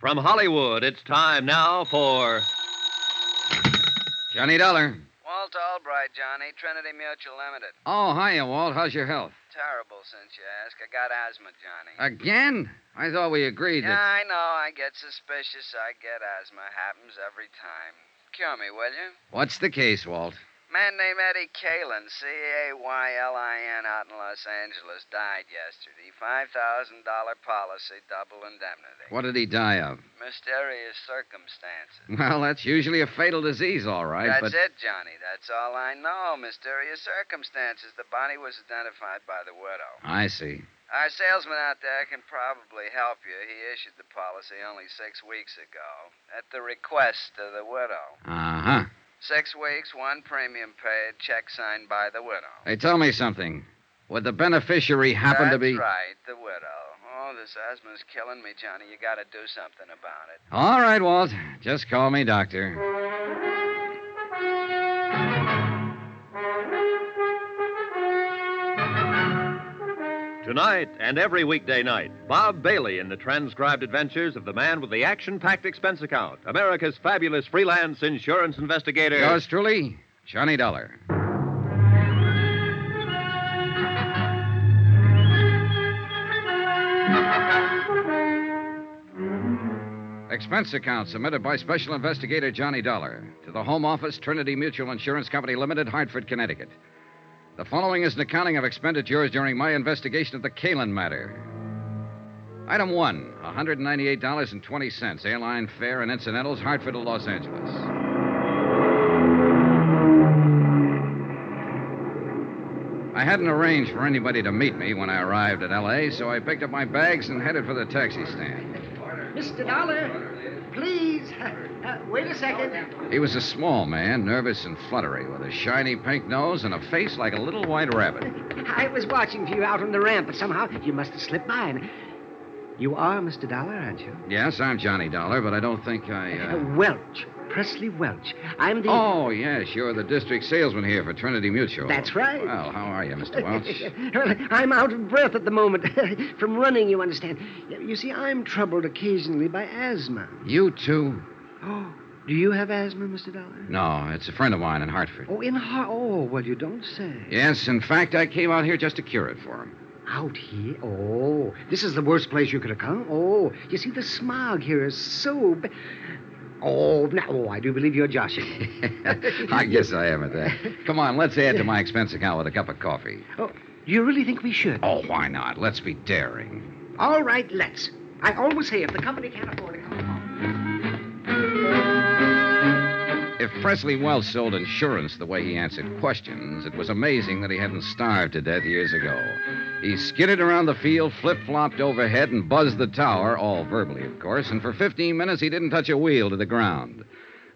From Hollywood, it's time now for. Johnny Dollar. Walt Albright, Johnny, Trinity Mutual Limited. Oh, hiya, Walt. How's your health? Terrible since you ask. I got asthma, Johnny. Again? I thought we agreed yeah, that. I know. I get suspicious. I get asthma. Happens every time. Cure me, will you? What's the case, Walt? Man named Eddie Caylin, C A Y L I N, out in Los Angeles, died yesterday. $5,000 policy, double indemnity. What did he die of? Mysterious circumstances. Well, that's usually a fatal disease, all right, That's but. it, Johnny. That's all I know. Mysterious circumstances. The body was identified by the widow. I see. Our salesman out there can probably help you. He issued the policy only six weeks ago at the request of the widow. Uh huh. Six weeks, one premium paid, check signed by the widow. Hey, tell me something. Would the beneficiary happen That's to be. right, the widow. Oh, this asthma's killing me, Johnny. You gotta do something about it. All right, Walt. Just call me doctor. Tonight and every weekday night, Bob Bailey in the transcribed adventures of the man with the action packed expense account, America's fabulous freelance insurance investigator. Yours truly, Johnny Dollar. Expense account submitted by Special Investigator Johnny Dollar to the Home Office, Trinity Mutual Insurance Company Limited, Hartford, Connecticut. The following is an accounting of expenditures during my investigation of the Caylin matter. Item one $198.20, airline fare and incidentals, Hartford to Los Angeles. I hadn't arranged for anybody to meet me when I arrived at L.A., so I picked up my bags and headed for the taxi stand. Mr. Dollar, please. Uh, wait a second. He was a small man, nervous and fluttery, with a shiny pink nose and a face like a little white rabbit. I was watching for you out on the ramp, but somehow you must have slipped by. And you are Mr. Dollar, aren't you? Yes, I'm Johnny Dollar, but I don't think I. Uh, Uh... Welch. Presley Welch. I'm the. Oh, yes, you're the district salesman here for Trinity Mutual. That's right. Well, how are you, Mr. Welch? I'm out of breath at the moment. From running, you understand. You see, I'm troubled occasionally by asthma. you too? Oh, do you have asthma, Mr. Dollar? No, it's a friend of mine in Hartford. Oh, in Har- Oh, well, you don't say. Yes, in fact, I came out here just to cure it for him. Out here? Oh, this is the worst place you could have come. Oh, you see, the smog here is so bad. Oh, now, oh, I do believe you're joshing. I guess I am at that. Come on, let's add to my expense account with a cup of coffee. Oh, do you really think we should? Oh, why not? Let's be daring. All right, let's. I always say if the company can't afford it, come along. If Presley Welch sold insurance the way he answered questions, it was amazing that he hadn't starved to death years ago. He skidded around the field, flip flopped overhead, and buzzed the tower, all verbally, of course, and for 15 minutes he didn't touch a wheel to the ground.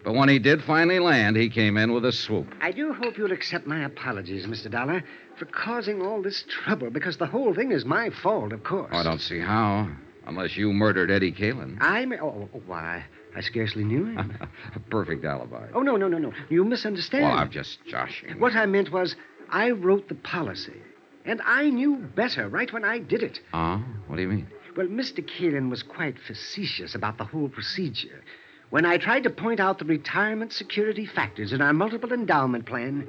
But when he did finally land, he came in with a swoop. I do hope you'll accept my apologies, Mr. Dollar, for causing all this trouble, because the whole thing is my fault, of course. Oh, I don't see how. Unless you murdered Eddie Caylin. I may. Oh, oh, why? I scarcely knew him. a perfect alibi. oh, no, no, no, no. You misunderstand. Well, I'm just joshing. What I meant was, I wrote the policy, and I knew better right when I did it. Oh? What do you mean? Well, Mr. Caylin was quite facetious about the whole procedure. When I tried to point out the retirement security factors in our multiple endowment plan,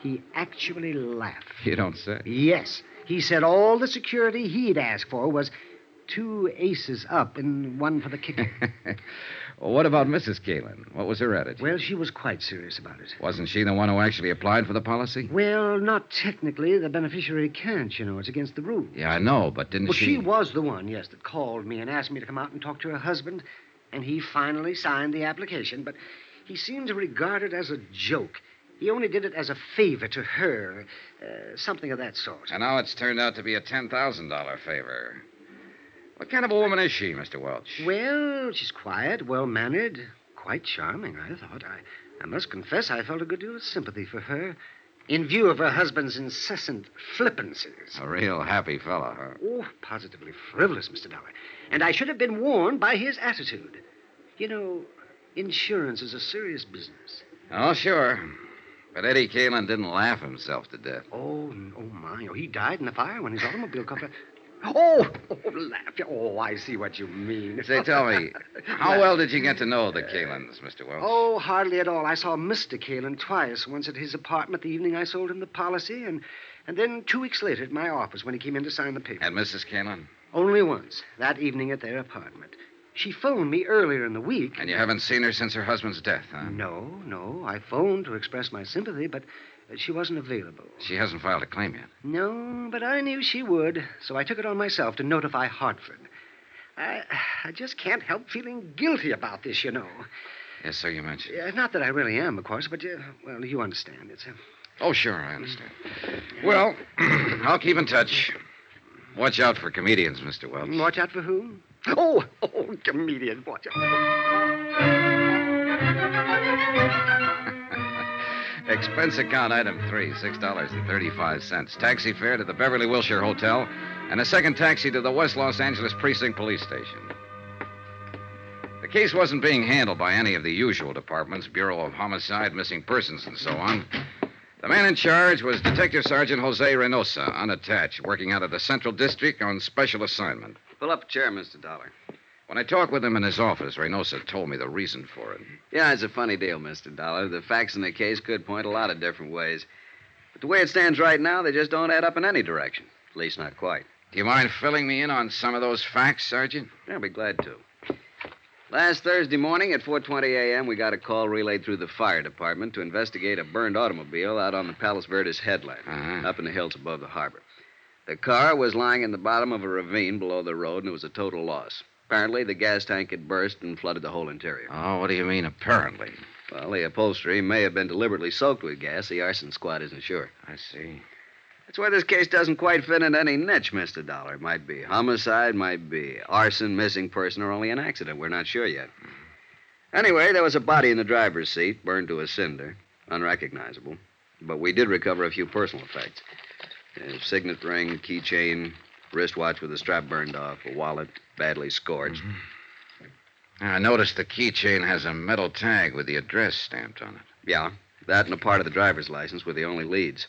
he actually laughed. You don't say. Yes. He said all the security he'd ask for was two aces up and one for the kicker. well, what about Mrs. Caylin? What was her attitude? well, she was quite serious about it. Wasn't she the one who actually applied for the policy? Well, not technically. The beneficiary can't, you know. It's against the rules. Yeah, I know, but didn't Well, she? Well, she was the one, yes, that called me and asked me to come out and talk to her husband, and he finally signed the application, but he seemed to regard it as a joke. He only did it as a favor to her, uh, something of that sort. And now it's turned out to be a $10,000 favor. What kind of a woman is she, Mr. Welch? Well, she's quiet, well mannered, quite charming, I thought. I, I must confess I felt a good deal of sympathy for her, in view of her husband's incessant flippancies. A real happy fellow, huh? Oh, positively frivolous, Mr. Dollar. And I should have been warned by his attitude. You know, insurance is a serious business. Oh, sure. But Eddie Caylin didn't laugh himself to death. Oh, oh my. Oh, he died in the fire when his automobile caught fire. Oh, oh, laugh. Oh, I see what you mean. Say, tell me, how well did you get to know the Caylins, Mr. Welch? Oh, hardly at all. I saw Mr. Caylin twice, once at his apartment the evening I sold him the policy, and, and then two weeks later at my office when he came in to sign the paper. And Mrs. Caylin? Only once, that evening at their apartment. She phoned me earlier in the week. And you haven't seen her since her husband's death, huh? No, no. I phoned to express my sympathy, but uh, she wasn't available. She hasn't filed a claim yet. No, but I knew she would, so I took it on myself to notify Hartford. I, I just can't help feeling guilty about this, you know. Yes, so you mentioned. Uh, not that I really am, of course, but, uh, well, you understand. It's a... Oh, sure, I understand. Well, I'll keep in touch. Watch out for comedians, Mr. Welch. Watch out for whom? Oh, oh, comedian, watch out. Expense account item three, $6.35. Taxi fare to the Beverly Wilshire Hotel, and a second taxi to the West Los Angeles Precinct Police Station. The case wasn't being handled by any of the usual departments Bureau of Homicide, Missing Persons, and so on. The man in charge was Detective Sergeant Jose Reynosa, unattached, working out of the Central District on special assignment. Pull up a chair, Mr. Dollar. When I talked with him in his office, Reynosa told me the reason for it. Yeah, it's a funny deal, Mr. Dollar. The facts in the case could point a lot of different ways. But the way it stands right now, they just don't add up in any direction. At least not quite. Do you mind filling me in on some of those facts, Sergeant? I'll be glad to. Last Thursday morning at 4:20 a.m., we got a call relayed through the fire department to investigate a burned automobile out on the Palos Verdes headland, Uh-huh. up in the hills above the harbor. The car was lying in the bottom of a ravine below the road, and it was a total loss. Apparently, the gas tank had burst and flooded the whole interior. Oh, what do you mean, apparently? Well, the upholstery may have been deliberately soaked with gas. The arson squad isn't sure. I see. That's why this case doesn't quite fit in any niche, Mr. Dollar. It might be homicide, might be arson, missing person, or only an accident. We're not sure yet. Anyway, there was a body in the driver's seat, burned to a cinder, unrecognizable. But we did recover a few personal effects a signet ring, keychain, wristwatch with the strap burned off, a wallet badly scorched. Mm-hmm. I noticed the keychain has a metal tag with the address stamped on it. Yeah, that and a part of the driver's license were the only leads.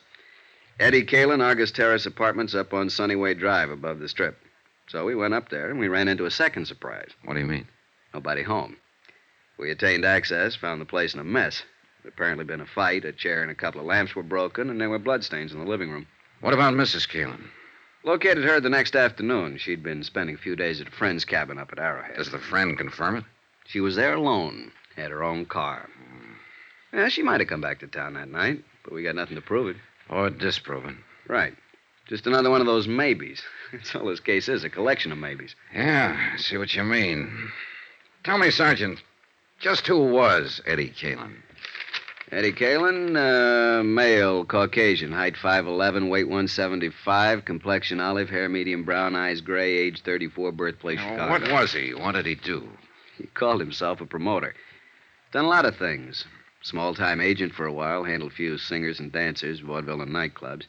Eddie Caylin, Argus Terrace Apartments up on Sunnyway Drive above the strip. So we went up there and we ran into a second surprise. What do you mean? Nobody home. We attained access, found the place in a mess. There'd apparently been a fight, a chair and a couple of lamps were broken, and there were bloodstains in the living room. What about Mrs. Caylin? Located her the next afternoon. She'd been spending a few days at a friend's cabin up at Arrowhead. Does the friend confirm it? She was there alone, had her own car. Yeah, she might have come back to town that night, but we got nothing to prove it. Or disproven? Right. Just another one of those maybes. That's all this case is, a collection of maybes. Yeah, I see what you mean. Tell me, Sergeant, just who was Eddie Caylin? Eddie Caylin, uh, male, Caucasian, height 5'11, weight 175, complexion olive, hair medium brown, eyes gray, age 34, birthplace Now, Chicago. what was he? What did he do? He called himself a promoter. Done a lot of things. Small time agent for a while, handled a few singers and dancers, vaudeville and nightclubs.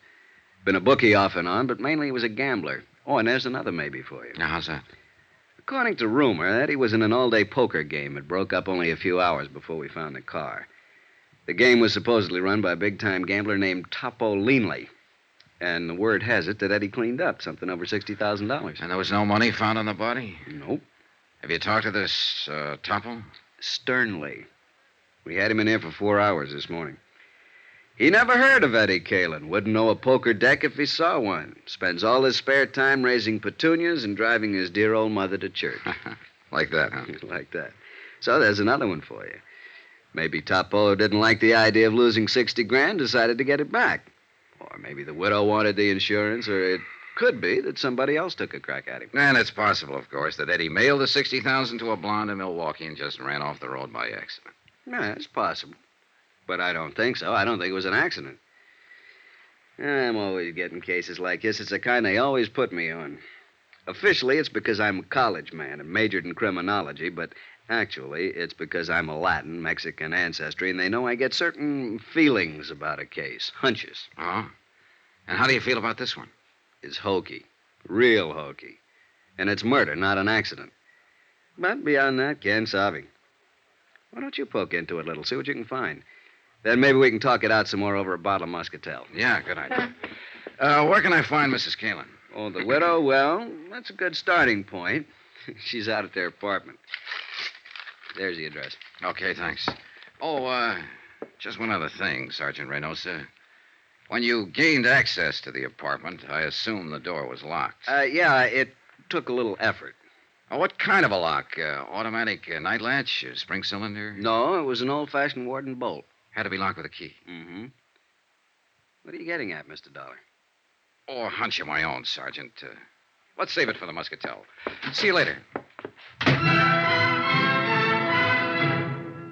Been a bookie off and on, but mainly he was a gambler. Oh, and there's another maybe for you. Now, how's that? According to rumor, Eddie was in an all day poker game. It broke up only a few hours before we found the car. The game was supposedly run by a big time gambler named Topo Leanley. And the word has it that Eddie cleaned up something over $60,000. And there was no money found on the body? Nope. Have you talked to this uh, Topo? Sternly. We had him in here for four hours this morning. He never heard of Eddie Caylin. Wouldn't know a poker deck if he saw one. Spends all his spare time raising petunias and driving his dear old mother to church. like that, huh? like that. So there's another one for you. Maybe Topo didn't like the idea of losing 60 grand, decided to get it back. Or maybe the widow wanted the insurance, or it could be that somebody else took a crack at him. And it's possible, of course, that Eddie mailed the 60000 to a blonde in Milwaukee and just ran off the road by accident. Yeah, it's possible. But I don't think so. I don't think it was an accident. I'm always getting cases like this. It's the kind they always put me on. Officially, it's because I'm a college man and majored in criminology, but actually, it's because I'm a Latin, Mexican ancestry, and they know I get certain feelings about a case, hunches. Oh? And how do you feel about this one? It's hokey. Real hokey. And it's murder, not an accident. But beyond that, Ken Savi. Why don't you poke into it a little, see what you can find? Then maybe we can talk it out some more over a bottle of Muscatel. Yeah, good idea. Uh, where can I find Mrs. Caylin? Oh, the widow? Well, that's a good starting point. She's out at their apartment. There's the address. Okay, thanks. Oh, uh, just one other thing, Sergeant Reynosa. When you gained access to the apartment, I assume the door was locked. Uh, yeah, it took a little effort. Oh, what kind of a lock? Uh, automatic uh, night latch? Uh, spring cylinder? No, it was an old fashioned warden bolt. Had to be locked with a key. Mm-hmm. What are you getting at, Mr. Dollar? Oh, a hunch of my own, Sergeant. Uh, let's save it for the Muscatel. See you later.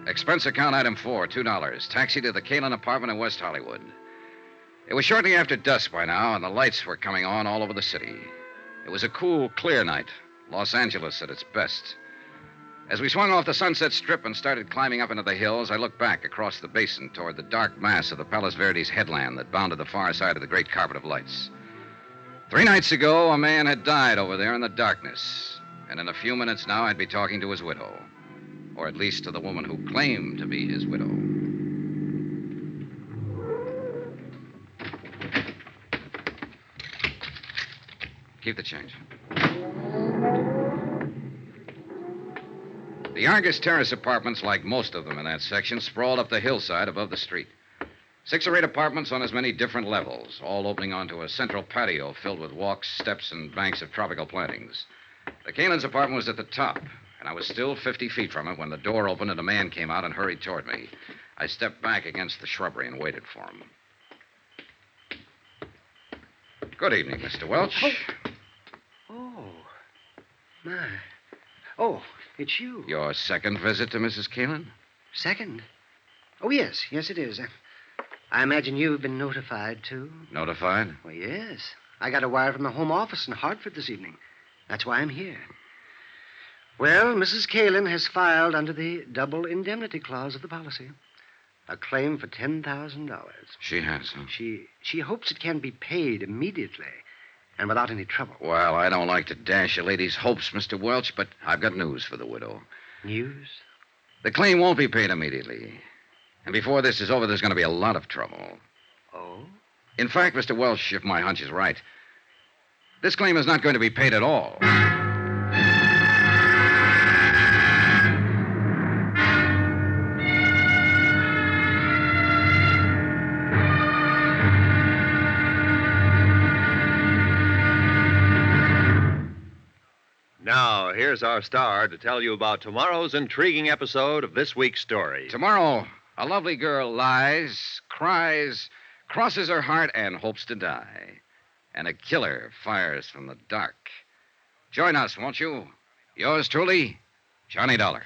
Expense account item four, $2. Taxi to the Caylin apartment in West Hollywood. It was shortly after dusk by now, and the lights were coming on all over the city. It was a cool, clear night, Los Angeles at its best. As we swung off the Sunset Strip and started climbing up into the hills, I looked back across the basin toward the dark mass of the Palos Verdes headland that bounded the far side of the great carpet of lights. Three nights ago, a man had died over there in the darkness, and in a few minutes now, I'd be talking to his widow, or at least to the woman who claimed to be his widow. Keep the change. The Argus Terrace apartments, like most of them in that section, sprawled up the hillside above the street. Six or eight apartments on as many different levels, all opening onto a central patio filled with walks, steps, and banks of tropical plantings. The Caylin's apartment was at the top, and I was still 50 feet from it when the door opened and a man came out and hurried toward me. I stepped back against the shrubbery and waited for him. Good evening, Mr. Welch. Oh. oh, my. Oh, it's you. Your second visit to Mrs. Caylin? Second? Oh, yes. Yes, it is. I imagine you've been notified, too. Notified? Well, yes. I got a wire from the Home Office in Hartford this evening. That's why I'm here. Well, Mrs. Caylin has filed under the double indemnity clause of the policy a claim for $10,000. She has, huh? She, she hopes it can be paid immediately and without any trouble. Well, I don't like to dash a lady's hopes, Mr. Welch, but I've got news for the widow. News? The claim won't be paid immediately. And before this is over, there's going to be a lot of trouble. Oh? In fact, Mr. Welch, if my hunch is right, this claim is not going to be paid at all. Here's our star to tell you about tomorrow's intriguing episode of this week's story. Tomorrow, a lovely girl lies, cries, crosses her heart, and hopes to die. And a killer fires from the dark. Join us, won't you? Yours truly, Johnny Dollar.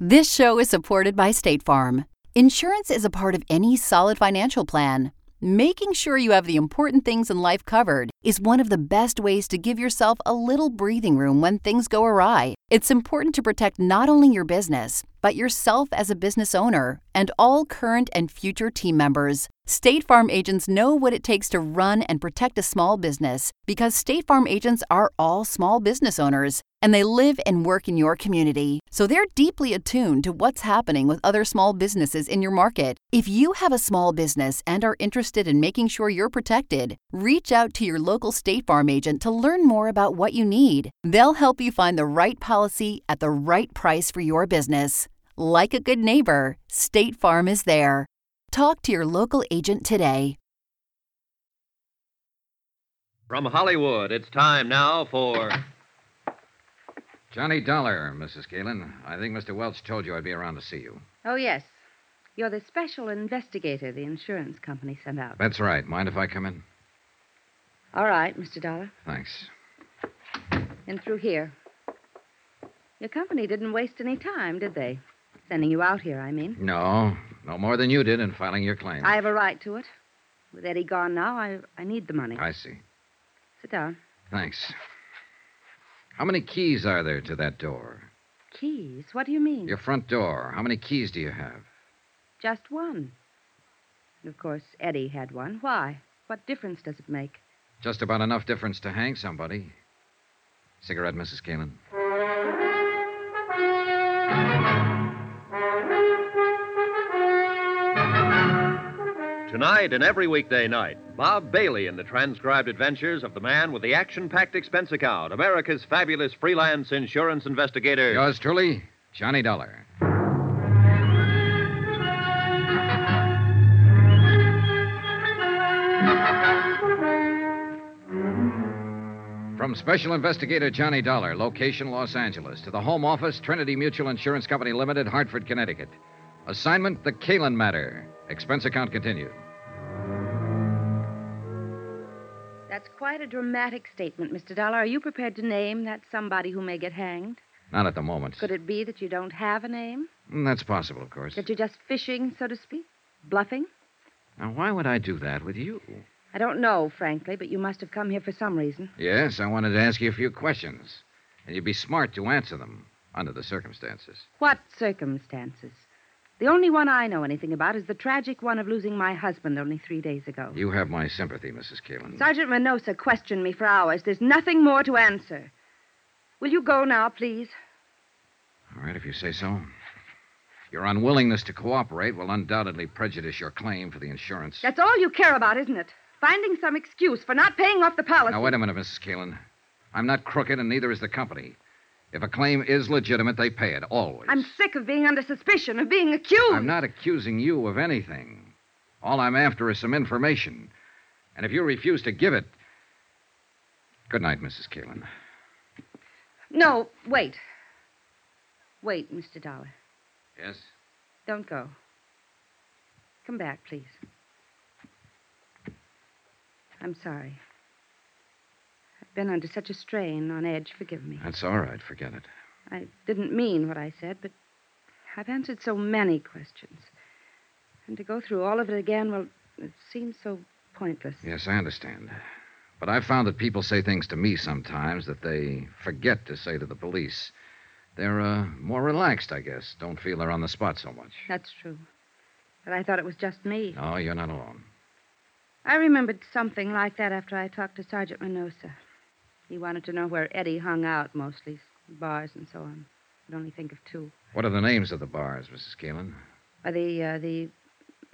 This show is supported by State Farm. Insurance is a part of any solid financial plan. Making sure you have the important things in life covered is one of the best ways to give yourself a little breathing room when things go awry. It's important to protect not only your business, but yourself as a business owner and all current and future team members. State Farm agents know what it takes to run and protect a small business because State Farm agents are all small business owners and they live and work in your community. So they're deeply attuned to what's happening with other small businesses in your market. If you have a small business and are interested in making sure you're protected, reach out to your local State Farm agent to learn more about what you need. They'll help you find the right policy at the right price for your business. Like a good neighbor, State Farm is there. Talk to your local agent today. From Hollywood, it's time now for. Johnny Dollar, Mrs. Caylin. I think Mr. Welch told you I'd be around to see you. Oh, yes. You're the special investigator the insurance company sent out. That's right. Mind if I come in? All right, Mr. Dollar. Thanks. In through here. Your company didn't waste any time, did they? Sending you out here, I mean. No, no more than you did in filing your claim. I have a right to it. With Eddie gone now, I, I need the money. I see. Sit down. Thanks. How many keys are there to that door? Keys? What do you mean? Your front door. How many keys do you have? Just one. And of course, Eddie had one. Why? What difference does it make? Just about enough difference to hang somebody. Cigarette, Mrs. Caylin? Tonight and every weekday night, Bob Bailey in the transcribed adventures of the man with the action packed expense account, America's fabulous freelance insurance investigator. Yours truly, Johnny Dollar. From Special Investigator Johnny Dollar, location Los Angeles, to the Home Office, Trinity Mutual Insurance Company Limited, Hartford, Connecticut. Assignment The Caylin Matter. Expense account continued. That's quite a dramatic statement, Mr. Dollar. Are you prepared to name that somebody who may get hanged? Not at the moment. Could it be that you don't have a name? Mm, That's possible, of course. That you're just fishing, so to speak? Bluffing? Now, why would I do that with you? I don't know, frankly, but you must have come here for some reason. Yes, I wanted to ask you a few questions. And you'd be smart to answer them under the circumstances. What circumstances? The only one I know anything about is the tragic one of losing my husband only three days ago. You have my sympathy, Mrs. Caylin. Sergeant Reynosa questioned me for hours. There's nothing more to answer. Will you go now, please? All right, if you say so. Your unwillingness to cooperate will undoubtedly prejudice your claim for the insurance. That's all you care about, isn't it? Finding some excuse for not paying off the policy. Now, wait a minute, Mrs. Caylin. I'm not crooked, and neither is the company. If a claim is legitimate, they pay it, always. I'm sick of being under suspicion, of being accused. I'm not accusing you of anything. All I'm after is some information. And if you refuse to give it. Good night, Mrs. Caylin. No, wait. Wait, Mr. Dollar. Yes? Don't go. Come back, please. I'm sorry. I've been under such a strain, on edge. Forgive me. That's all right. Forget it. I didn't mean what I said, but I've answered so many questions. And to go through all of it again, well, it seems so pointless. Yes, I understand. But I've found that people say things to me sometimes that they forget to say to the police. They're uh, more relaxed, I guess. Don't feel they're on the spot so much. That's true. But I thought it was just me. No, you're not alone. I remembered something like that after I talked to Sergeant Reynosa. He wanted to know where Eddie hung out mostly, bars and so on. I could only think of two. What are the names of the bars, Mrs. Caylin? By the uh, the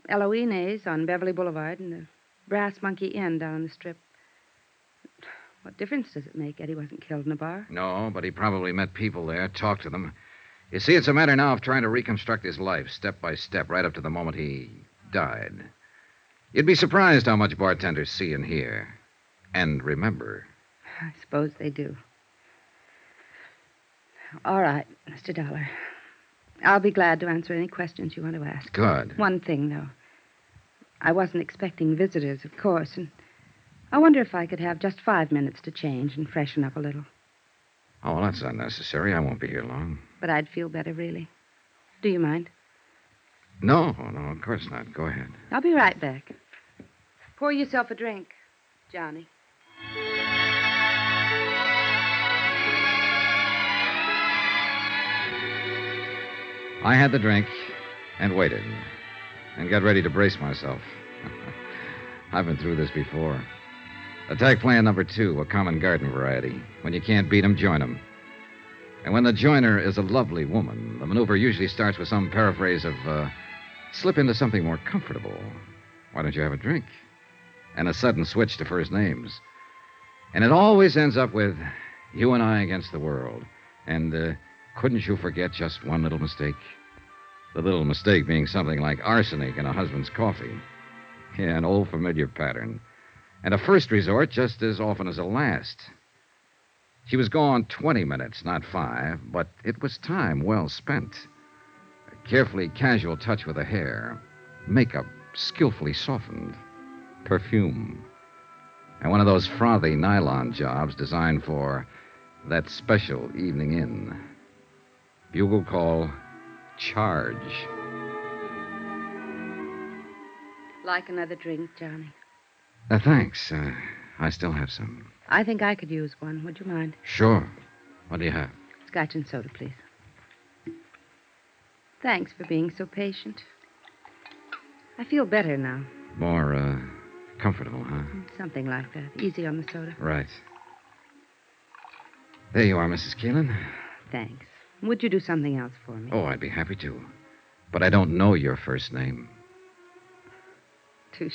Eloines on Beverly Boulevard and the Brass Monkey Inn down on the strip. What difference does it make? Eddie wasn't killed in a bar. No, but he probably met people there, talked to them. You see, it's a matter now of trying to reconstruct his life step by step, right up to the moment he died. You'd be surprised how much bartenders see and hear. And remember. I suppose they do. All right, Mr. Dollar. I'll be glad to answer any questions you want to ask. Good. One thing, though. I wasn't expecting visitors, of course, and I wonder if I could have just five minutes to change and freshen up a little. Oh, well, that's unnecessary. I won't be here long. But I'd feel better, really. Do you mind? No, no, of course not. Go ahead. I'll be right back. Pour yourself a drink, Johnny. I had the drink and waited and got ready to brace myself. I've been through this before. Attack plan number two, a common garden variety. When you can't beat 'em, join 'em. And when the joiner is a lovely woman, the maneuver usually starts with some paraphrase of, uh, slip into something more comfortable. Why don't you have a drink? And a sudden switch to first names. And it always ends up with you and I against the world. And uh, couldn't you forget just one little mistake? The little mistake being something like arsenic in a husband's coffee. Yeah, an old familiar pattern. And a first resort just as often as a last. She was gone 20 minutes, not five, but it was time well spent. Carefully casual touch with the hair, makeup skillfully softened, perfume, and one of those frothy nylon jobs designed for that special evening in. Bugle call, charge. Like another drink, Johnny. Uh, thanks. Uh, I still have some. I think I could use one. Would you mind? Sure. What do you have? Scotch and soda, please. Thanks for being so patient. I feel better now. More, uh, comfortable, huh? Something like that. Easy on the soda. Right. There you are, Mrs. Caylin. Thanks. Would you do something else for me? Oh, I'd be happy to. But I don't know your first name. Touche.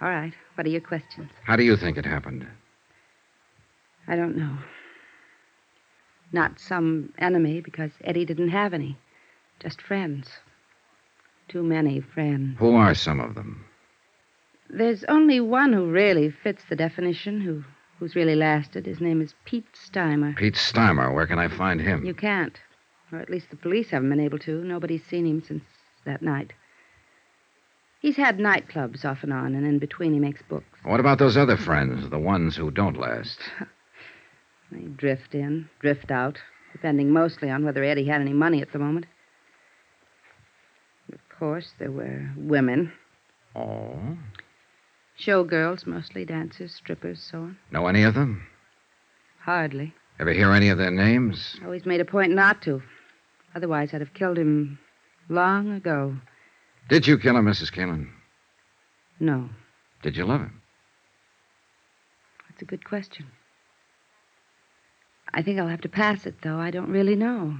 All right. What are your questions? How do you think it happened? I don't know. Not some enemy, because Eddie didn't have any. Just friends. Too many friends. Who are some of them? There's only one who really fits the definition, who who's really lasted. His name is Pete Steimer. Pete Steimer. Where can I find him? You can't. Or at least the police haven't been able to. Nobody's seen him since that night. He's had nightclubs off and on, and in between he makes books. What about those other friends, the ones who don't last? They drift in, drift out, depending mostly on whether Eddie had any money at the moment. Of course, there were women. Oh? Showgirls, mostly dancers, strippers, so on. Know any of them? Hardly. Ever hear any of their names? Always made a point not to. Otherwise, I'd have killed him long ago. Did you kill him, Mrs. Caylin? No. Did you love him? That's a good question. I think I'll have to pass it, though. I don't really know.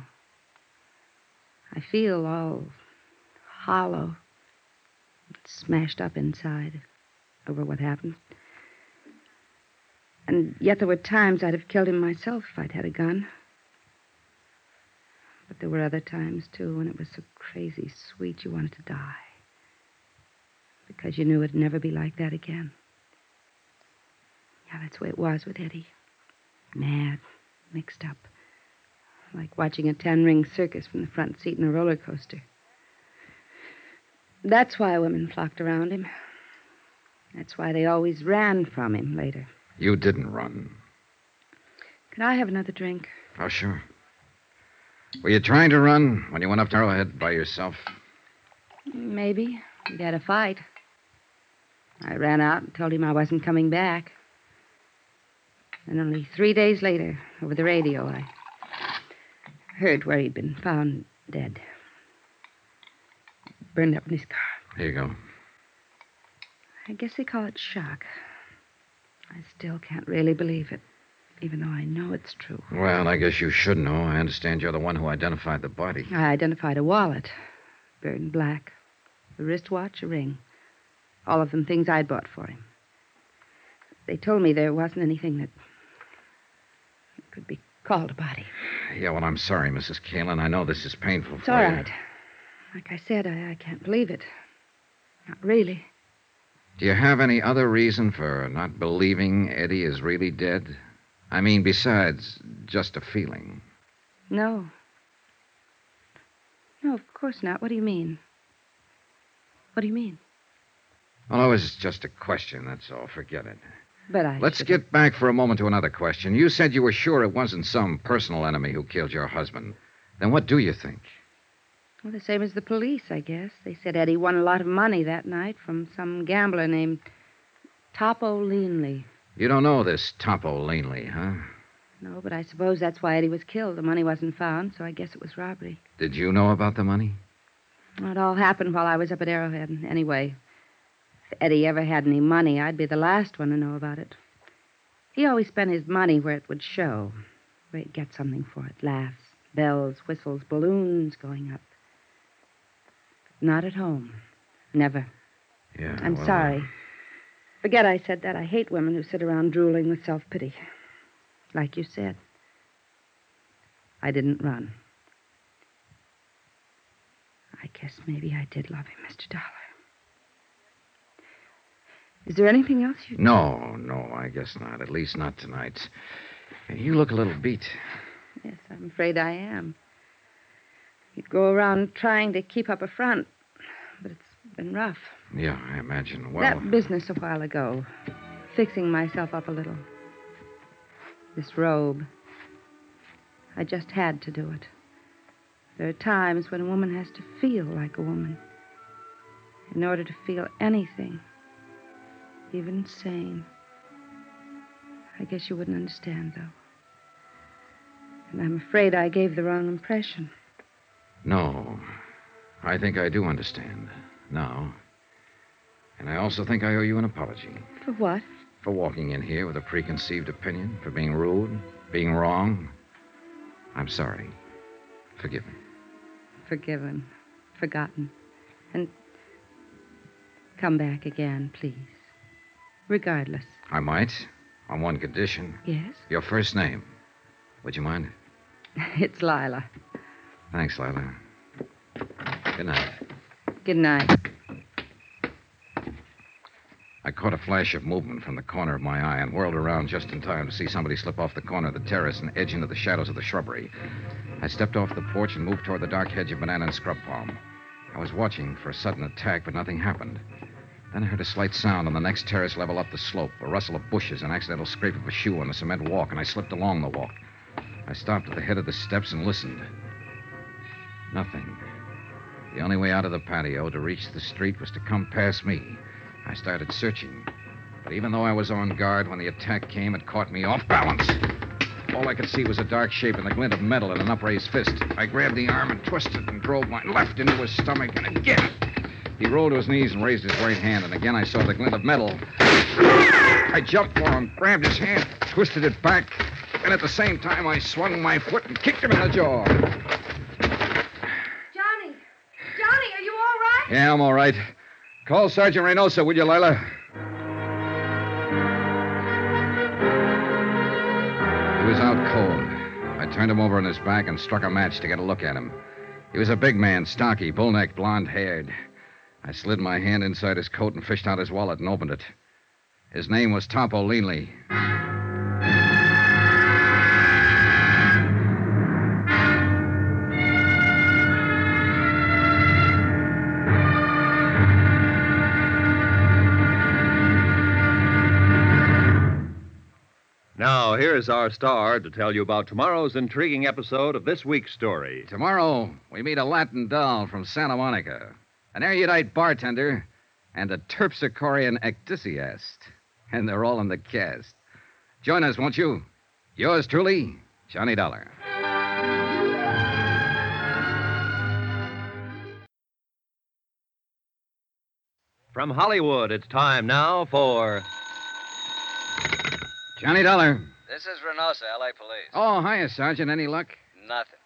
I feel all hollow, smashed up inside over what happened. And yet there were times I'd have killed him myself if I'd had a gun. But there were other times, too, when it was so crazy sweet you wanted to die. Because you knew it'd never be like that again. Yeah, that's the way it was with Eddie. Mad, mixed up. Like watching a ten ring circus from the front seat in a roller coaster. That's why women flocked around him. That's why they always ran from him later. You didn't run. Could I have another drink? Oh, sure. Were you trying to run when you went up to Arrowhead by yourself? Maybe. We'd had a fight. I ran out and told him I wasn't coming back. And only three days later, over the radio, I heard where he'd been found dead. Burned up in his car. Here you go. I guess they call it shock. I still can't really believe it, even though I know it's true. Well, I guess you should know. I understand you're the one who identified the body. I identified a wallet, burned black, a wristwatch, a ring. All of them things I'd bought for him. They told me there wasn't anything that could be called a body. Yeah, well, I'm sorry, Mrs. Caylin. I know this is painful It's for all you. right. Like I said, I, I can't believe it. Not really. Do you have any other reason for not believing Eddie is really dead? I mean, besides just a feeling. No. No, of course not. What do you mean? What do you mean? Well, it was just a question, that's all. Forget it. But I. Let's should- get back for a moment to another question. You said you were sure it wasn't some personal enemy who killed your husband. Then what do you think? Well, the same as the police, I guess. They said Eddie won a lot of money that night from some gambler named Topo Leanley. You don't know this Topo Leanley, huh? No, but I suppose that's why Eddie was killed. The money wasn't found, so I guess it was robbery. Did you know about the money? Well, it all happened while I was up at Arrowhead. Anyway, if Eddie ever had any money, I'd be the last one to know about it. He always spent his money where it would show, where he'd get something for it laughs, bells, whistles, balloons going up. Not at home. Never. Yeah. I'm well, sorry. Forget I said that. I hate women who sit around drooling with self pity. Like you said. I didn't run. I guess maybe I did love him, Mr. Dollar. Is there anything else you. No, no, I guess not. At least not tonight. You look a little beat. Yes, I'm afraid I am. You'd go around trying to keep up a front, but it's been rough. Yeah, I imagine. Well, That business a while ago, fixing myself up a little. This robe. I just had to do it. There are times when a woman has to feel like a woman. In order to feel anything, even sane. I guess you wouldn't understand, though. And I'm afraid I gave the wrong impression. no. I think I do understand now. And I also think I owe you an apology For what? for walking in here with a preconceived opinion, for being rude, being wrong. I'm sorry. Forgive me. Forgiven, forgotten. And come back again, please. Regardless. I might, on one condition. Yes? Your first name. Would you mind? It's Lila. Thanks, Lila. Good night. Good night. I caught a flash of movement from the corner of my eye and whirled around just in time to see somebody slip off the corner of the terrace and edge into the shadows of the shrubbery. I stepped off the porch and moved toward the dark hedge of banana and scrub palm. I was watching for a sudden attack, but nothing happened. Then I heard a slight sound on the next terrace level up the slope, a rustle of bushes, an accidental scrape of a shoe on the cement walk, and I slipped along the walk. I stopped at the head of the steps and listened. Nothing. The only way out of the patio to reach the street was to come past me. I started searching. But even though I was on guard when the attack came, it caught me off balance. All I could see was a dark shape and the glint of metal in an upraised fist. I grabbed the arm and twisted and drove my left into his stomach, and again. He rolled to his knees and raised his right hand, and again I saw the glint of metal. I jumped for him, grabbed his hand, twisted it back, and at the same time I swung my foot and kicked him in the jaw. Johnny! Johnny, are you all right? Yeah, I'm all right. Call Sergeant Reynosa, will you, Lila? He was out cold. I turned him over on his back and struck a match to get a look at him. He was a big man, stocky, bull necked, blond haired. I slid my hand inside his coat and fished out his wallet and opened it. His name was Topo Leanley. Now, here's our star to tell you about tomorrow's intriguing episode of this week's story. Tomorrow, we meet a Latin doll from Santa Monica, an erudite bartender, and a terpsichorean ecdysiast. And they're all in the cast. Join us, won't you? Yours truly, Johnny Dollar. From Hollywood, it's time now for. Johnny Dollar. This is Reynosa, L.A. Police. Oh, hiya, Sergeant. Any luck? Nothing.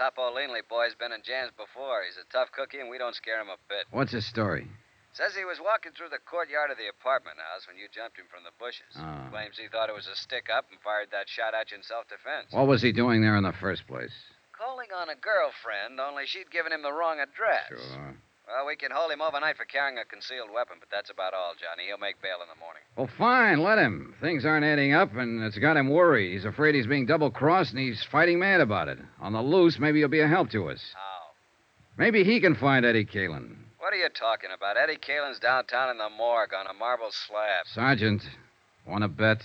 Topo Leanley boy's been in jams before. He's a tough cookie, and we don't scare him a bit. What's his story? Says he was walking through the courtyard of the apartment house when you jumped him from the bushes. Oh. Claims he thought it was a stick up and fired that shot at you in self defense. What was he doing there in the first place? Calling on a girlfriend, only she'd given him the wrong address. Sure. Well, we can hold him overnight for carrying a concealed weapon, but that's about all, Johnny. He'll make bail in the morning. Well, fine. Let him. Things aren't adding up, and it's got him worried. He's afraid he's being double crossed, and he's fighting mad about it. On the loose, maybe he'll be a help to us. How? Maybe he can find Eddie Caylin. What are you talking about? Eddie Caylin's downtown in the morgue on a marble slab. Sergeant, want to bet?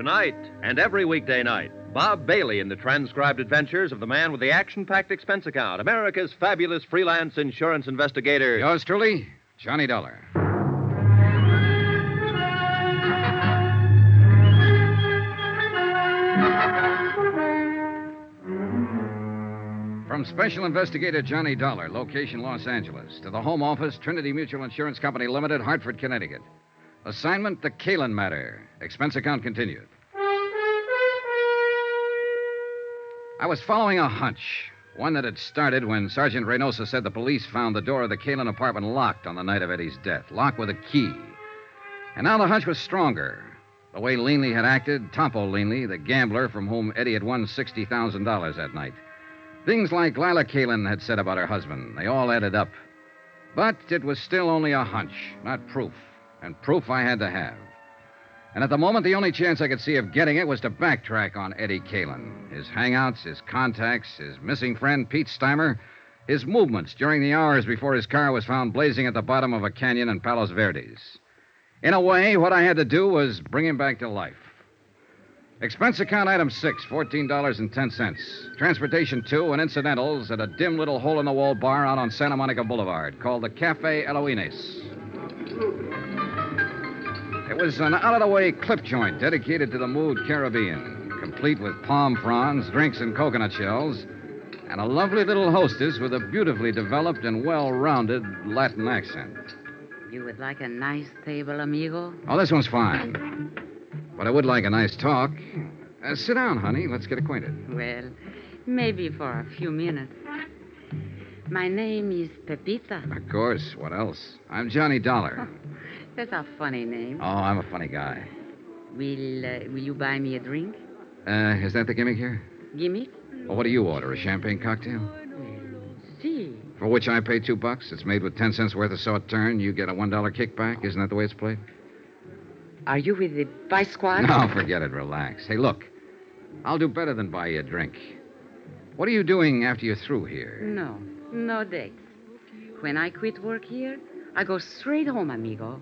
Tonight and every weekday night, Bob Bailey in the transcribed adventures of the man with the action packed expense account, America's fabulous freelance insurance investigator. Yours truly, Johnny Dollar. From Special Investigator Johnny Dollar, location Los Angeles, to the Home Office, Trinity Mutual Insurance Company Limited, Hartford, Connecticut. Assignment The Caylin Matter. Expense account continued. I was following a hunch, one that had started when Sergeant Reynosa said the police found the door of the Caylin apartment locked on the night of Eddie's death, locked with a key. And now the hunch was stronger. The way Leanley had acted, Topo Leanley, the gambler from whom Eddie had won $60,000 that night. Things like Lila Caylin had said about her husband, they all added up. But it was still only a hunch, not proof. And proof I had to have. And at the moment, the only chance I could see of getting it was to backtrack on Eddie Caylin. His hangouts, his contacts, his missing friend, Pete Steimer, his movements during the hours before his car was found blazing at the bottom of a canyon in Palos Verdes. In a way, what I had to do was bring him back to life. Expense account item six, $14.10. Transportation two and incidentals at a dim little hole in the wall bar out on Santa Monica Boulevard called the Cafe Eloines. It was an out of the way clip joint dedicated to the mood Caribbean, complete with palm fronds, drinks, and coconut shells, and a lovely little hostess with a beautifully developed and well rounded Latin accent. You would like a nice table, amigo? Oh, this one's fine. But I would like a nice talk. Uh, sit down, honey. Let's get acquainted. Well, maybe for a few minutes. My name is Pepita. Of course. What else? I'm Johnny Dollar. That's a funny name. Oh, I'm a funny guy. Will uh, Will you buy me a drink? Uh, is that the gimmick here? Gimmick? Well, what do you order? A champagne cocktail? See. For which I pay two bucks. It's made with ten cents worth of sauterne. You get a one dollar kickback. Isn't that the way it's played? Are you with the vice squad? No, forget it. Relax. Hey, look. I'll do better than buy you a drink. What are you doing after you're through here? No, no dates. When I quit work here, I go straight home, amigo.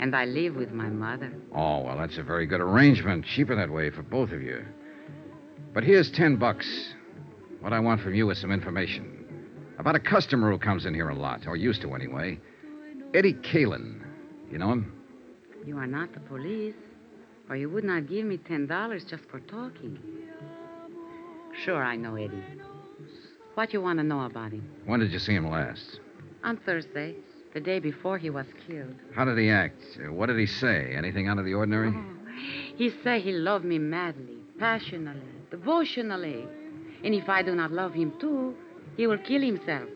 And I live with my mother. Oh, well, that's a very good arrangement. Cheaper that way for both of you. But here's ten bucks. What I want from you is some information about a customer who comes in here a lot, or used to anyway. Eddie Caylin. You know him? You are not the police, or you would not give me ten dollars just for talking. Sure, I know Eddie. What you want to know about him? When did you see him last? On Thursday, the day before he was killed. How did he act? Uh, What did he say? Anything out of the ordinary? He say he loved me madly, passionately, devotionally. And if I do not love him too, he will kill himself.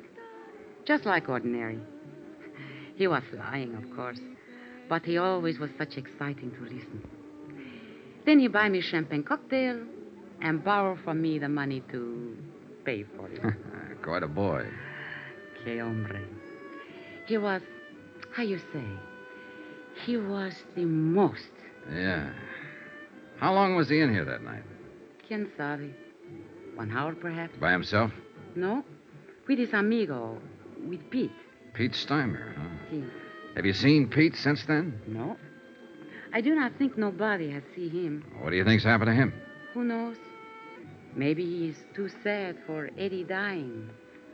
Just like ordinary. He was lying, of course. But he always was such exciting to listen. Then he buy me champagne cocktail and borrow from me the money to pay for it. Quite a boy. Que hombre. He was, how you say, he was the most. Yeah. How long was he in here that night? Quien sabe? One hour, perhaps? By himself? No. With his amigo, with Pete. Pete Steimer, huh? He, Have you seen Pete since then? no. I do not think nobody has seen him. What do you think's happened to him? Who knows? Maybe he is too sad for Eddie dying.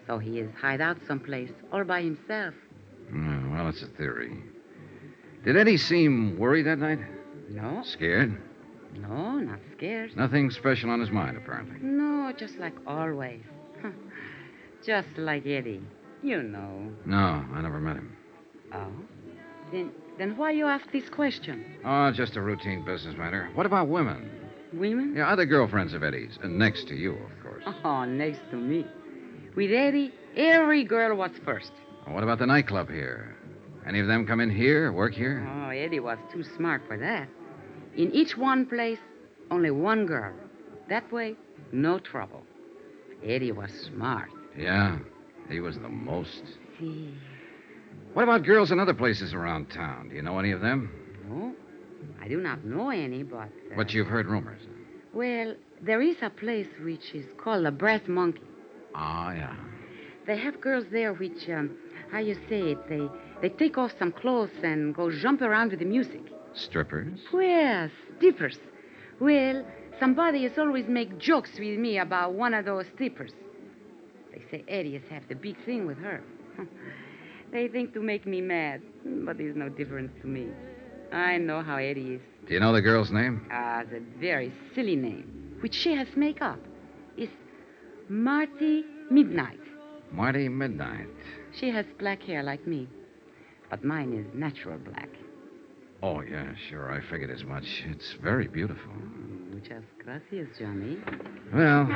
So he is hide out someplace all by himself. Hmm, well, it's a theory. Did Eddie seem worried that night? No, Scared? no, not scared. Nothing special on his mind, apparently. No, just like always. just like Eddie. You know. No, I never met him. Oh? Then, then why you ask this question? Oh, just a routine business matter. What about women? Women? Yeah, other girlfriends of Eddie's. And next to you, of course. Oh, next to me. With Eddie, every girl was first. What about the nightclub here? Any of them come in here, work here? Oh, Eddie was too smart for that. In each one place, only one girl. That way, no trouble. Eddie was smart. Yeah, he was the most. What about girls in other places around town? Do you know any of them? no, I do not know any, but. uh, But you've heard rumors. Well, there is a place which is called the Brass Monkey. Ah, yeah. They have girls there which, um, how you say it, they, they take off some clothes and go jump around with the music. Strippers? Yes, strippers. Well, somebody has always make jokes with me about one of those strippers. They say Eddie has have the big thing with her. They think to make me mad, but there's no difference to me. I know how Eddie is. Do you know the girl's name? Ah, the very silly name, which she has make up, is Marty Midnight. Marty Midnight. She has black hair like me, but mine is natural black. Oh, yeah, sure. I figured as much. It's very beautiful. Muchas gracias, Johnny. Well,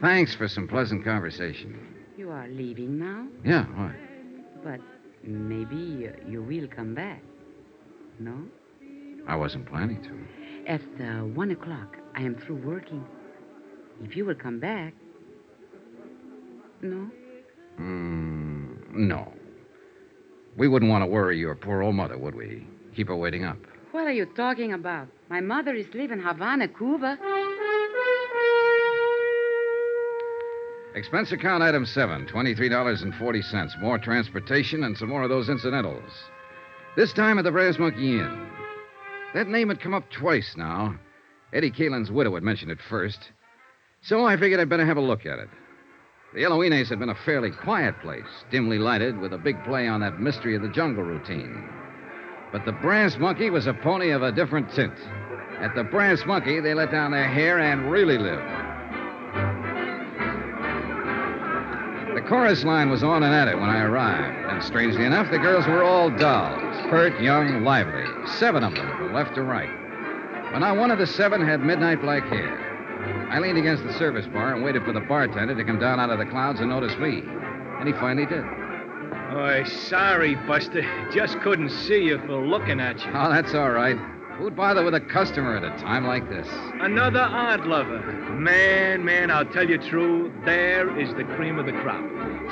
thanks for some pleasant conversation. You are leaving now, Yeah, what? but maybe you, will come back. No? I wasn't planning to. At uh, one o'clock, I am through working. If you will come back. No? Mm, no. We wouldn't want to worry your poor old mother, would we? Keep her waiting up. What are you talking about? My mother is living Havana, Cuba. Expense account item seven, $23.40. More transportation and some more of those incidentals. This time at the Brass Monkey Inn. That name had come up twice now. Eddie Caylin's widow had mentioned it first. So I figured I'd better have a look at it. The Eloines had been a fairly quiet place, dimly lighted, with a big play on that mystery of the jungle routine. But the Brass Monkey was a pony of a different tint. At the Brass Monkey, they let down their hair and really lived. The chorus line was on and at it when I arrived, and strangely enough, the girls were all dolls, pert, young, lively. Seven of them from left to right. But not one of the seven had midnight black hair. I leaned against the service bar and waited for the bartender to come down out of the clouds and notice me. And he finally did. Oh, sorry, Buster. Just couldn't see you for looking at you. Oh, that's all right. Who'd bother with a customer at a time like this? Another art lover. Man, man, I'll tell you true, there is the cream of the crop.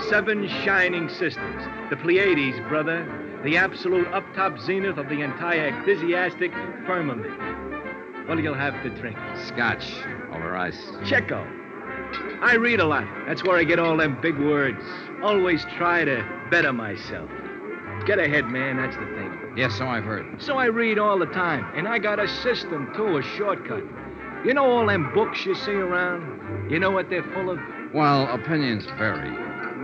Seven shining sisters. The Pleiades, brother. The absolute up-top zenith of the entire enthusiastic firmament. What'll you have to drink? Scotch over ice. Checo. I read a lot. That's where I get all them big words. Always try to better myself. Get ahead, man. That's the thing. Yes, so I've heard. So I read all the time, and I got a system, too, a shortcut. You know all them books you see around? You know what they're full of? Well, opinions vary.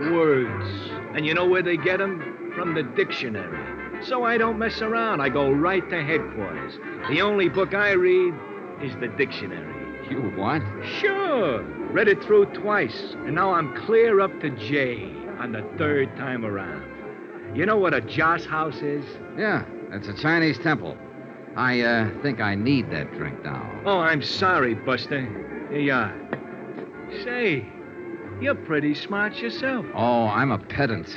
Words. And you know where they get 'em? From the dictionary. So I don't mess around. I go right to headquarters. The only book I read is the dictionary. You what? Sure. Read it through twice, and now I'm clear up to J on the third time around. You know what a joss house is? Yeah, it's a Chinese temple. I uh, think I need that drink now. Oh, I'm sorry, Buster. Here you are. Say, you're pretty smart yourself. Oh, I'm a pedant.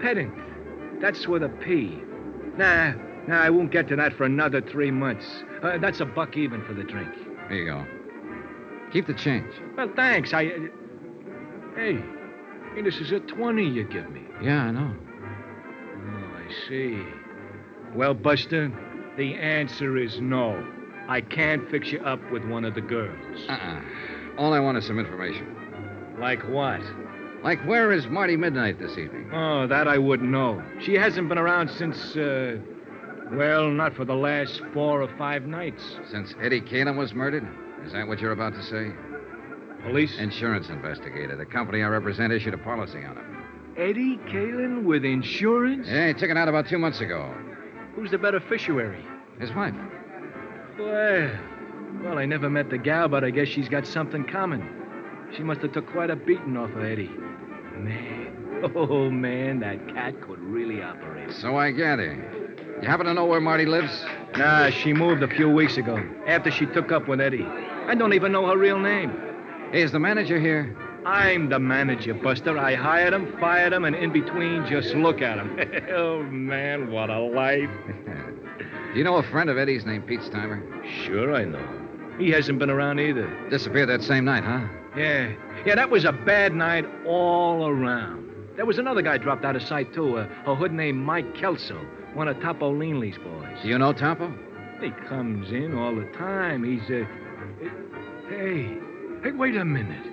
Pedant. That's with a P. Nah, nah, I won't get to that for another three months. Uh, that's a buck even for the drink. Here you go. Keep the change. Well, thanks. I. Uh, hey, hey, this is a 20 you give me. Yeah, I know. Oh, I see. Well, Buster, the answer is no. I can't fix you up with one of the girls. Uh-uh. All I want is some information. Like what? Like, where is Marty Midnight this evening? Oh, that I wouldn't know. She hasn't been around since, uh, well, not for the last four or five nights. Since Eddie Caylin was murdered? Is that what you're about to say? Police? Insurance investigator. The company I represent issued a policy on him. Eddie Caylin with insurance? Yeah, he took it out about two months ago. Who's the beneficiary? His wife. Well, well, I never met the gal, but I guess she's got something coming. She must have took quite a beating off of Eddie. Man, oh man, that cat could really operate. So I gather. You happen to know where Marty lives? Nah, she moved a few weeks ago, after she took up with Eddie. I don't even know her real name. Hey, is the manager here? I'm the manager, Buster. I hired him, fired him, and in between, just look at him. oh, man, what a life. Do you know a friend of Eddie's named Pete Steimer? Sure, I know. He hasn't been around either. Disappeared that same night, huh? Yeah. Yeah, that was a bad night all around. There was another guy dropped out of sight, too. A, a hood named Mike Kelso, one of Topo Leanley's boys. Do you know Topo? He comes in all the time. He's a. Hey, hey, wait a minute.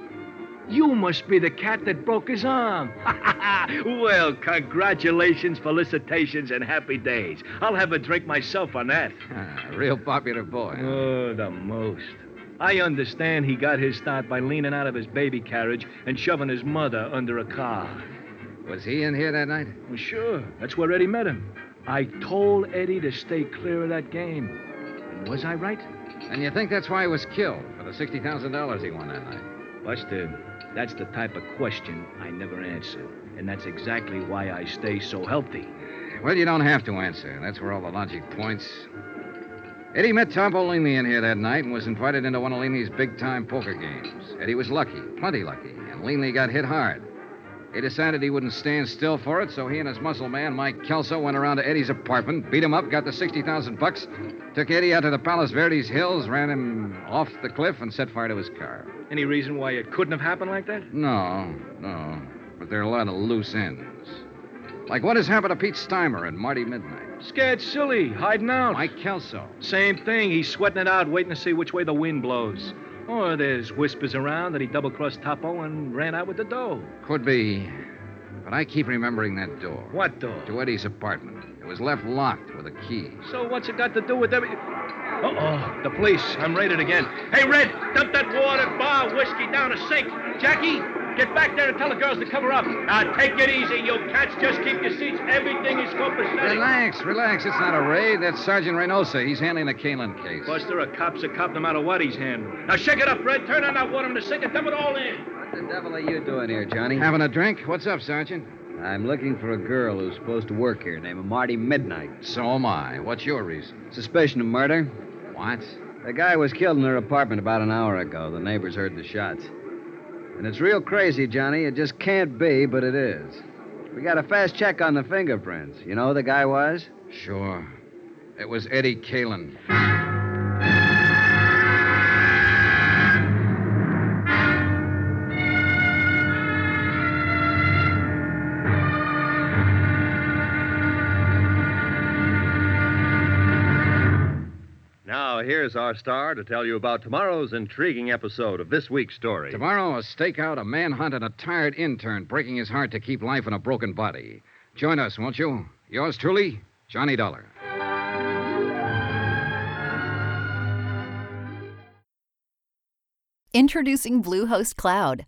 You must be the cat that broke his arm. well, congratulations, felicitations, and happy days. I'll have a drink myself on that. Ah, real popular boy. huh? Oh, the most. I understand he got his start by leaning out of his baby carriage and shoving his mother under a car. Was he in here that night? Well, sure. That's where Eddie met him. I told Eddie to stay clear of that game. And was I right? And you think that's why he was killed, for the $60,000 he won that night? Buster, that's the type of question I never answer. And that's exactly why I stay so healthy. Well, you don't have to answer. That's where all the logic points. Eddie met Topo Leaney in here that night and was invited into one of Leaney's big time poker games. Eddie was lucky, plenty lucky, and Leaney got hit hard. He decided he wouldn't stand still for it, so he and his muscle man, Mike Kelso, went around to Eddie's apartment, beat him up, got the 60,000 bucks, took Eddie out to the Palos Verdes Hills, ran him off the cliff, and set fire to his car. Any reason why it couldn't have happened like that? No, no. But there are a lot of loose ends. Like what has happened to Pete Steimer and Marty Midnight. Scared silly, hiding out. Mike Kelso. Same thing. He's sweating it out, waiting to see which way the wind blows. Or there's whispers around that he double crossed Topo and ran out with the dough. Could be. But I keep remembering that door. What door? To Eddie's apartment. It was left locked with a key. So what's it got to do with every. Uh oh, the police. I'm raided again. Hey, Red, dump that water, bar, whiskey down a sink. Jackie, get back there and tell the girls to cover up. Now, take it easy, you cats. Just keep your seats. Everything is copacetic. Relax, relax. It's not a raid. That's Sergeant Reynosa. He's handling the Caylin case. Buster, a cop's a cop no matter what he's handling. Now, shake it up, Red. Turn on that water in the sink and dump it all in. What the devil are you doing here, Johnny? Having a drink? What's up, Sergeant? I'm looking for a girl who's supposed to work here, named Marty Midnight. So am I. What's your reason? Suspicion of murder. What? The guy was killed in her apartment about an hour ago. The neighbors heard the shots. And it's real crazy, Johnny. It just can't be, but it is. We got a fast check on the fingerprints. You know who the guy was? Sure. It was Eddie Caylin. Here's our star to tell you about tomorrow's intriguing episode of this week's story. Tomorrow, a stakeout, a manhunt, and a tired intern breaking his heart to keep life in a broken body. Join us, won't you? Yours truly, Johnny Dollar. Introducing Bluehost Cloud,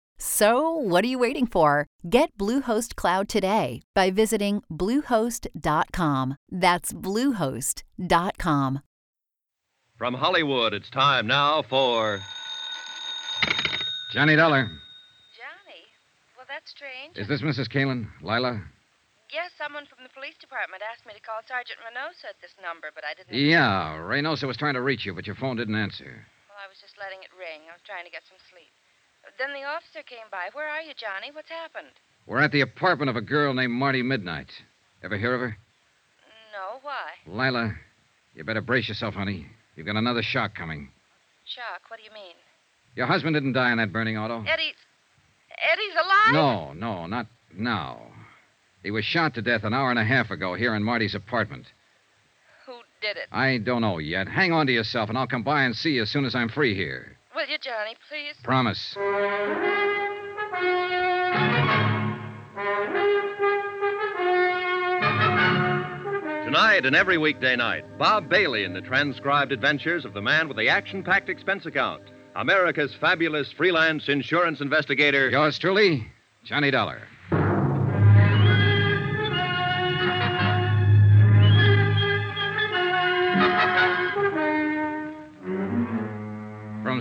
So, what are you waiting for? Get Bluehost Cloud today by visiting Bluehost.com. That's Bluehost.com. From Hollywood, it's time now for. Johnny Dollar. Johnny? Well, that's strange. Is this Mrs. Caylin? Lila? Yes, someone from the police department asked me to call Sergeant Reynosa at this number, but I didn't. Yeah, Reynosa was trying to reach you, but your phone didn't answer. Well, I was just letting it ring. I was trying to get some sleep. Then the officer came by. Where are you, Johnny? What's happened? We're at the apartment of a girl named Marty Midnight. Ever hear of her? No, why? Lila, you better brace yourself, honey. You've got another shock coming. Shock, what do you mean? Your husband didn't die in that burning auto? Eddie's. Eddie's alive? No, no, not now. He was shot to death an hour and a half ago here in Marty's apartment. Who did it? I don't know yet. Hang on to yourself, and I'll come by and see you as soon as I'm free here. Will you, Johnny, please? Promise. Tonight and every weekday night, Bob Bailey in the transcribed adventures of the man with the action packed expense account, America's fabulous freelance insurance investigator. Yours truly, Johnny Dollar.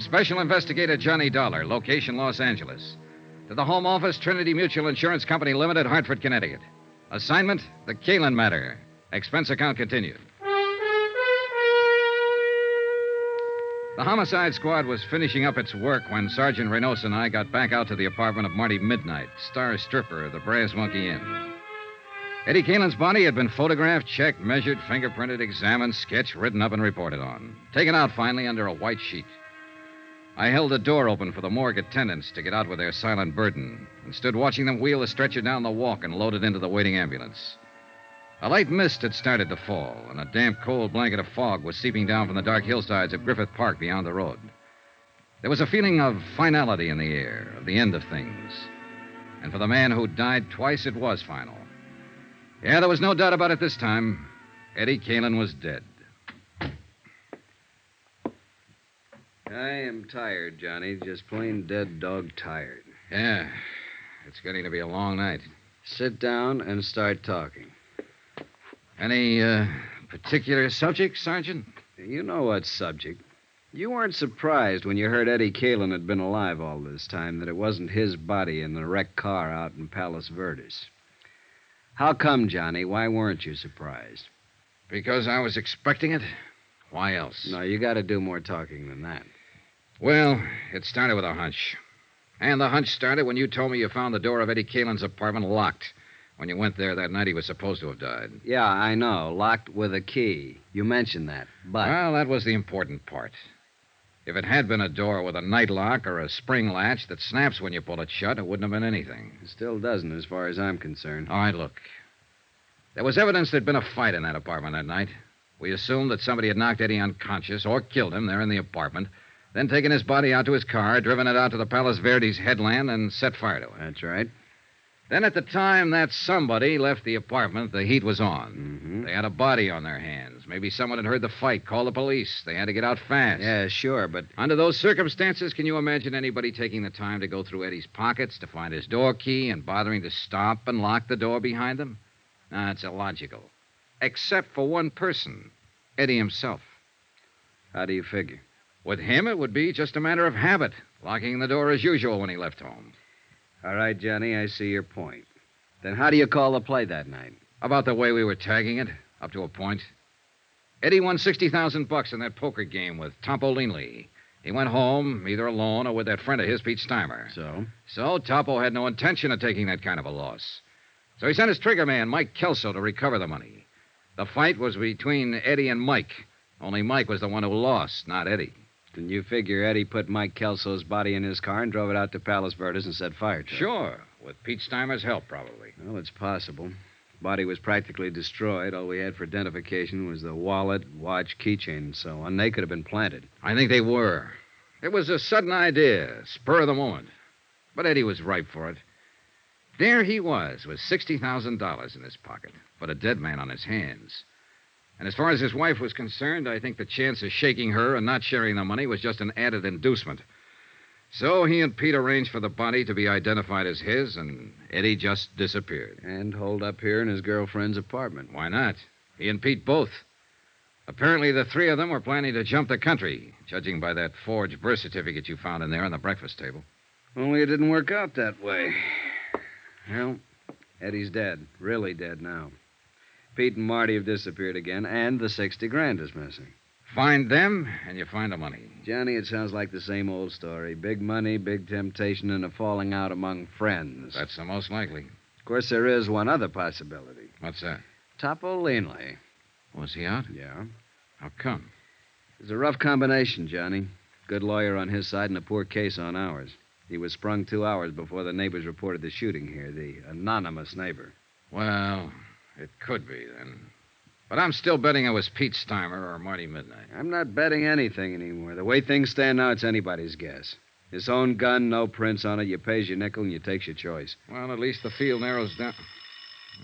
Special Investigator Johnny Dollar, location Los Angeles, to the Home Office, Trinity Mutual Insurance Company Limited, Hartford, Connecticut. Assignment The Caylin Matter. Expense account continued. The homicide squad was finishing up its work when Sergeant Reynosa and I got back out to the apartment of Marty Midnight, star stripper of the Brass Monkey Inn. Eddie Caylin's body had been photographed, checked, measured, fingerprinted, examined, sketched, written up, and reported on. Taken out finally under a white sheet. I held the door open for the morgue attendants to get out with their silent burden and stood watching them wheel the stretcher down the walk and load it into the waiting ambulance. A light mist had started to fall, and a damp, cold blanket of fog was seeping down from the dark hillsides of Griffith Park beyond the road. There was a feeling of finality in the air, of the end of things. And for the man who died twice, it was final. Yeah, there was no doubt about it this time. Eddie Caylin was dead. I am tired, Johnny. Just plain dead dog tired. Yeah, it's getting to be a long night. Sit down and start talking. Any uh, particular subject, Sergeant? You know what subject. You weren't surprised when you heard Eddie Caylin had been alive all this time that it wasn't his body in the wrecked car out in Palos Verdes. How come, Johnny? Why weren't you surprised? Because I was expecting it. Why else? No, you got to do more talking than that. Well, it started with a hunch. And the hunch started when you told me you found the door of Eddie Caylin's apartment locked when you went there that night he was supposed to have died. Yeah, I know. Locked with a key. You mentioned that. But. Well, that was the important part. If it had been a door with a night lock or a spring latch that snaps when you pull it shut, it wouldn't have been anything. It still doesn't, as far as I'm concerned. All right, look. There was evidence there'd been a fight in that apartment that night. We assumed that somebody had knocked Eddie unconscious or killed him there in the apartment, then taken his body out to his car, driven it out to the Palos Verdes headland, and set fire to it. That's right. Then at the time that somebody left the apartment, the heat was on. Mm-hmm. They had a body on their hands. Maybe someone had heard the fight, called the police. They had to get out fast. Yeah, sure, but. Under those circumstances, can you imagine anybody taking the time to go through Eddie's pockets to find his door key and bothering to stop and lock the door behind them? No, it's illogical. Except for one person Eddie himself. How do you figure? With him, it would be just a matter of habit, locking the door as usual when he left home. All right, Johnny, I see your point. Then how do you call the play that night? About the way we were tagging it, up to a point. Eddie won 60,000 bucks in that poker game with Topo Leanley. He went home, either alone or with that friend of his, Pete Steimer. So? So Topo had no intention of taking that kind of a loss. So he sent his trigger man, Mike Kelso, to recover the money. The fight was between Eddie and Mike. Only Mike was the one who lost, not Eddie. Then you figure Eddie put Mike Kelso's body in his car and drove it out to Palos Verdes and set fire to it. Sure, with Pete Steimer's help, probably. Well, it's possible. Body was practically destroyed. All we had for identification was the wallet, watch, keychain, and so on. They could have been planted. I think they were. It was a sudden idea, spur of the moment. But Eddie was ripe for it. There he was, with $60,000 in his pocket, but a dead man on his hands. And as far as his wife was concerned, I think the chance of shaking her and not sharing the money was just an added inducement. So he and Pete arranged for the body to be identified as his, and Eddie just disappeared. And holed up here in his girlfriend's apartment. Why not? He and Pete both. Apparently, the three of them were planning to jump the country, judging by that forged birth certificate you found in there on the breakfast table. Only it didn't work out that way. Well, Eddie's dead. Really dead now. Pete and Marty have disappeared again, and the 60 grand is missing. Find them, and you find the money. Johnny, it sounds like the same old story. Big money, big temptation, and a falling out among friends. That's the most likely. Of course, there is one other possibility. What's that? Topo Leanley. Was he out? Yeah. How come? It's a rough combination, Johnny. Good lawyer on his side and a poor case on ours. He was sprung two hours before the neighbors reported the shooting here, the anonymous neighbor. Well, it could be, then. But I'm still betting it was Pete Steimer or Marty Midnight. I'm not betting anything anymore. The way things stand now, it's anybody's guess. His own gun, no prints on it. You pays your nickel and you takes your choice. Well, at least the field narrows down.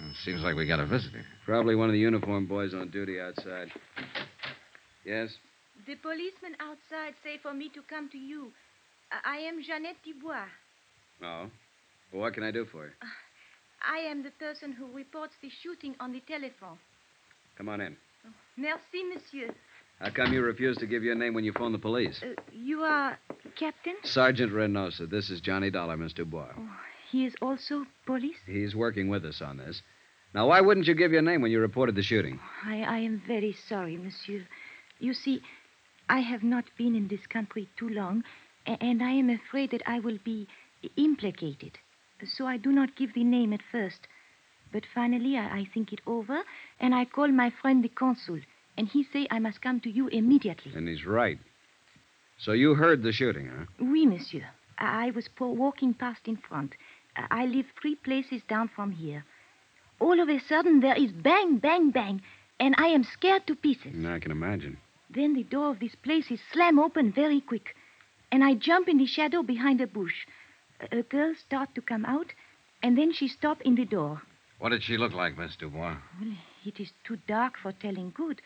Well, it seems like we got a visitor. Probably one of the uniformed boys on duty outside. Yes? The policeman outside say for me to come to you. I I am Jeannette Dubois. Oh. Well, what can I do for you? Ah, I am the person who reports the shooting on the telephone. Come on in. Merci, monsieur. How come you refused to give your name when you phoned the police? Uh, you are Captain? Sergeant Reynosa. This is Johnny Dollar, Miss Dubois. He is also police? He's working with us on this. Now, why wouldn't you give your name when you reported the shooting? I, I am very sorry, monsieur. You see, I have not been in this country too long, and I am afraid that I will be implicated. So I do not give the name at first. But finally, I, I think it over, and I call my friend the consul, and he say I must come to you immediately. And he's right. So you heard the shooting, huh? Oui, monsieur. I, I was po- walking past in front. I, I live three places down from here. All of a sudden, there is bang, bang, bang, and I am scared to pieces. I can imagine. Then the door of this place is slam open very quick, and I jump in the shadow behind a bush. A, a girl start to come out, and then she stop in the door. What did she look like, Miss Dubois? Well, it is too dark for telling good,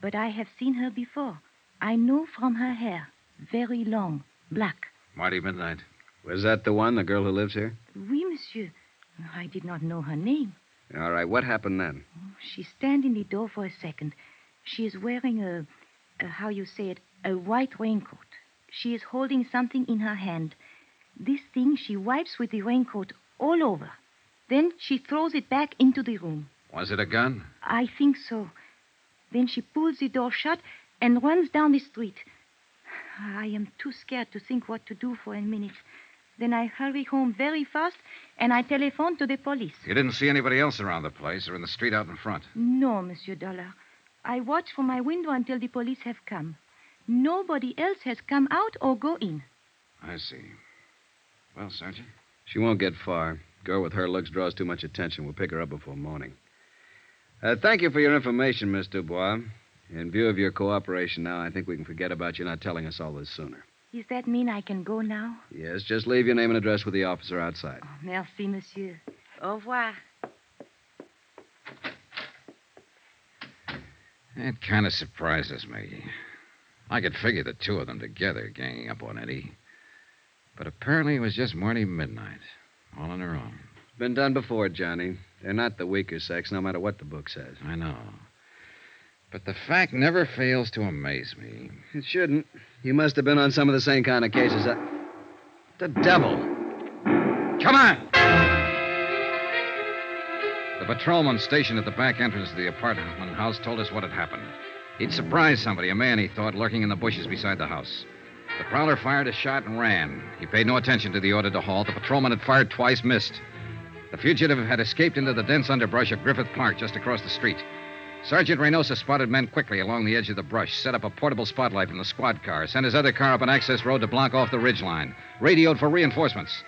but I have seen her before. I know from her hair, very long, black. Marty Midnight. Was that the one, the girl who lives here? Oui, monsieur. I did not know her name. All right, what happened then? She stand in the door for a second. She is wearing a, a how you say it, a white raincoat. She is holding something in her hand. This thing she wipes with the raincoat all over. Then she throws it back into the room. Was it a gun? I think so. Then she pulls the door shut and runs down the street. I am too scared to think what to do for a minute. Then I hurry home very fast and I telephone to the police. You didn't see anybody else around the place or in the street out in front. No, Monsieur Dollar. I watch from my window until the police have come. Nobody else has come out or go in. I see. Well, Sergeant? She won't get far. Girl with her looks draws too much attention. We'll pick her up before morning. Uh, thank you for your information, Miss Dubois. In view of your cooperation now, I think we can forget about you not telling us all this sooner. Does that mean I can go now? Yes, just leave your name and address with the officer outside. Merci, monsieur. Au revoir. It kind of surprises me. I could figure the two of them together ganging up on Eddie. But apparently it was just Marty Midnight, all on her own. Been done before, Johnny. They're not the weaker sex, no matter what the book says. I know. But the fact never fails to amaze me. It shouldn't. You must have been on some of the same kind of cases. I... The devil. Come on! The patrolman stationed at the back entrance of the apartment house told us what had happened. He'd surprised somebody, a man he thought, lurking in the bushes beside the house. The prowler fired a shot and ran. He paid no attention to the order to halt. The patrolman had fired twice, missed. The fugitive had escaped into the dense underbrush of Griffith Park just across the street. Sergeant Reynosa spotted men quickly along the edge of the brush, set up a portable spotlight in the squad car, sent his other car up an access road to block off the ridge line, radioed for reinforcements.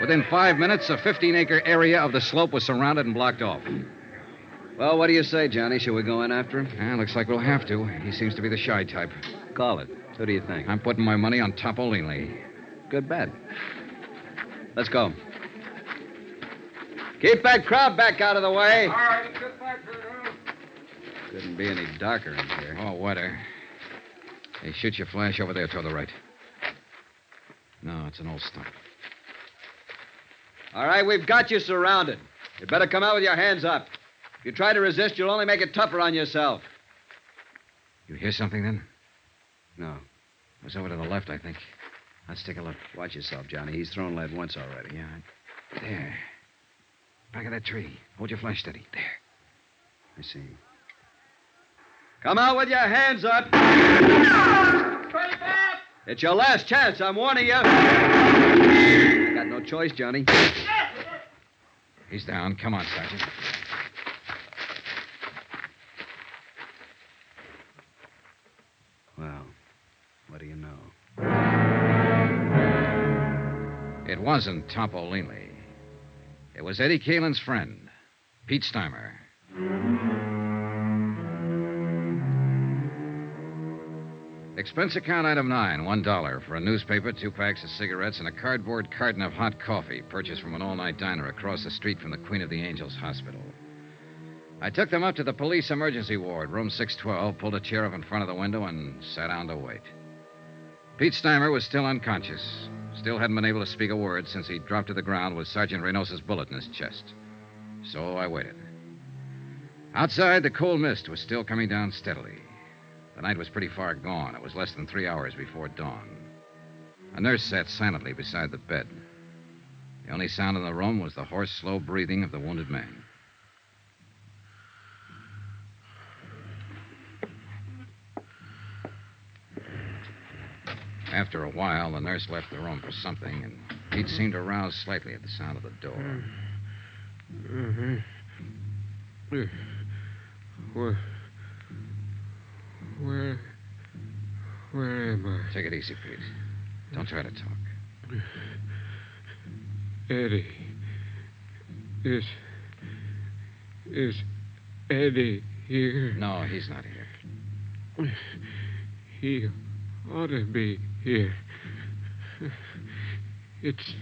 Within five minutes, a 15 acre area of the slope was surrounded and blocked off. Well, what do you say, Johnny? Shall we go in after him? Yeah, looks like we'll have to. He seems to be the shy type. Call it. Who do you think? I'm putting my money on Topolini. Good bet. Let's go. Keep that crowd back out of the way. All right, good get back Couldn't be any darker in here. Oh, weather. Hey, shoot your flash over there toward the right. No, it's an old stump. All right, we've got you surrounded. You better come out with your hands up. If you try to resist, you'll only make it tougher on yourself. You hear something then? No. It was over to the left, I think. Let's take a look. Watch yourself, Johnny. He's thrown lead once already. Yeah. There. Back of that tree. Hold your flash steady. There. I see. Come out with your hands up. It's your last chance. I'm warning you. You got no choice, Johnny. He's down. Come on, Sergeant. Well, what do you know? It wasn't Topolini. It was Eddie Caylin's friend, Pete Steimer. Expense account item nine, one dollar for a newspaper, two packs of cigarettes, and a cardboard carton of hot coffee purchased from an all night diner across the street from the Queen of the Angels Hospital. I took them up to the police emergency ward, room 612, pulled a chair up in front of the window, and sat down to wait. Pete Steimer was still unconscious. Still hadn't been able to speak a word since he dropped to the ground with Sergeant Reynosa's bullet in his chest. So I waited. Outside, the cold mist was still coming down steadily. The night was pretty far gone. It was less than three hours before dawn. A nurse sat silently beside the bed. The only sound in the room was the hoarse, slow breathing of the wounded man. After a while, the nurse left the room for something, and Pete seemed to rouse slightly at the sound of the door. Mm-hmm. Where. Where. Where am I? Take it easy, Pete. Don't try to talk. Eddie. Is. Is Eddie here? No, he's not here. He ought to be here. It's.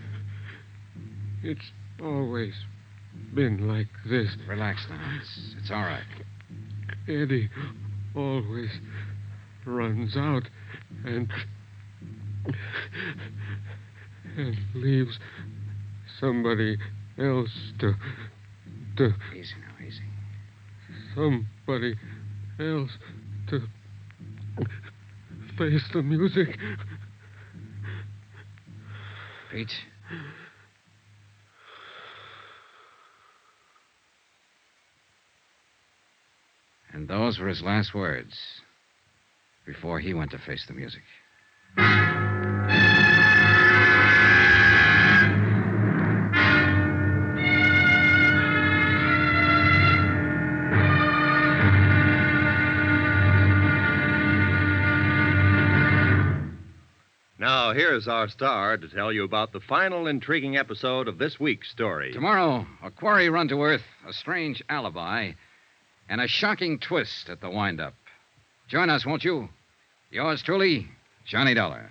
It's always been like this. Relax now. It's, it's all right. Eddie always runs out and. and leaves somebody else to. to. Easy now, easy. somebody else to. Face the music. Pete? And those were his last words before he went to face the music. Here's our star to tell you about the final intriguing episode of this week's story. Tomorrow, a quarry run to earth, a strange alibi, and a shocking twist at the windup. Join us, won't you? Yours truly, Johnny Dollar.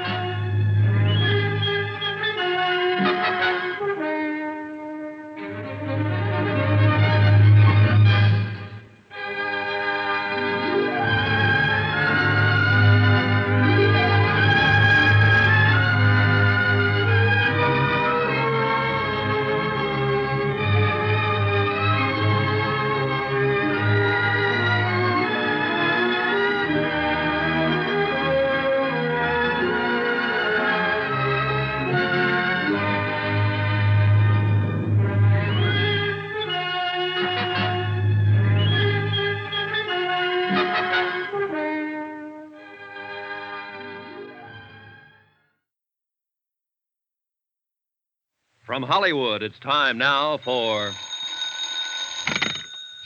Hollywood, it's time now for.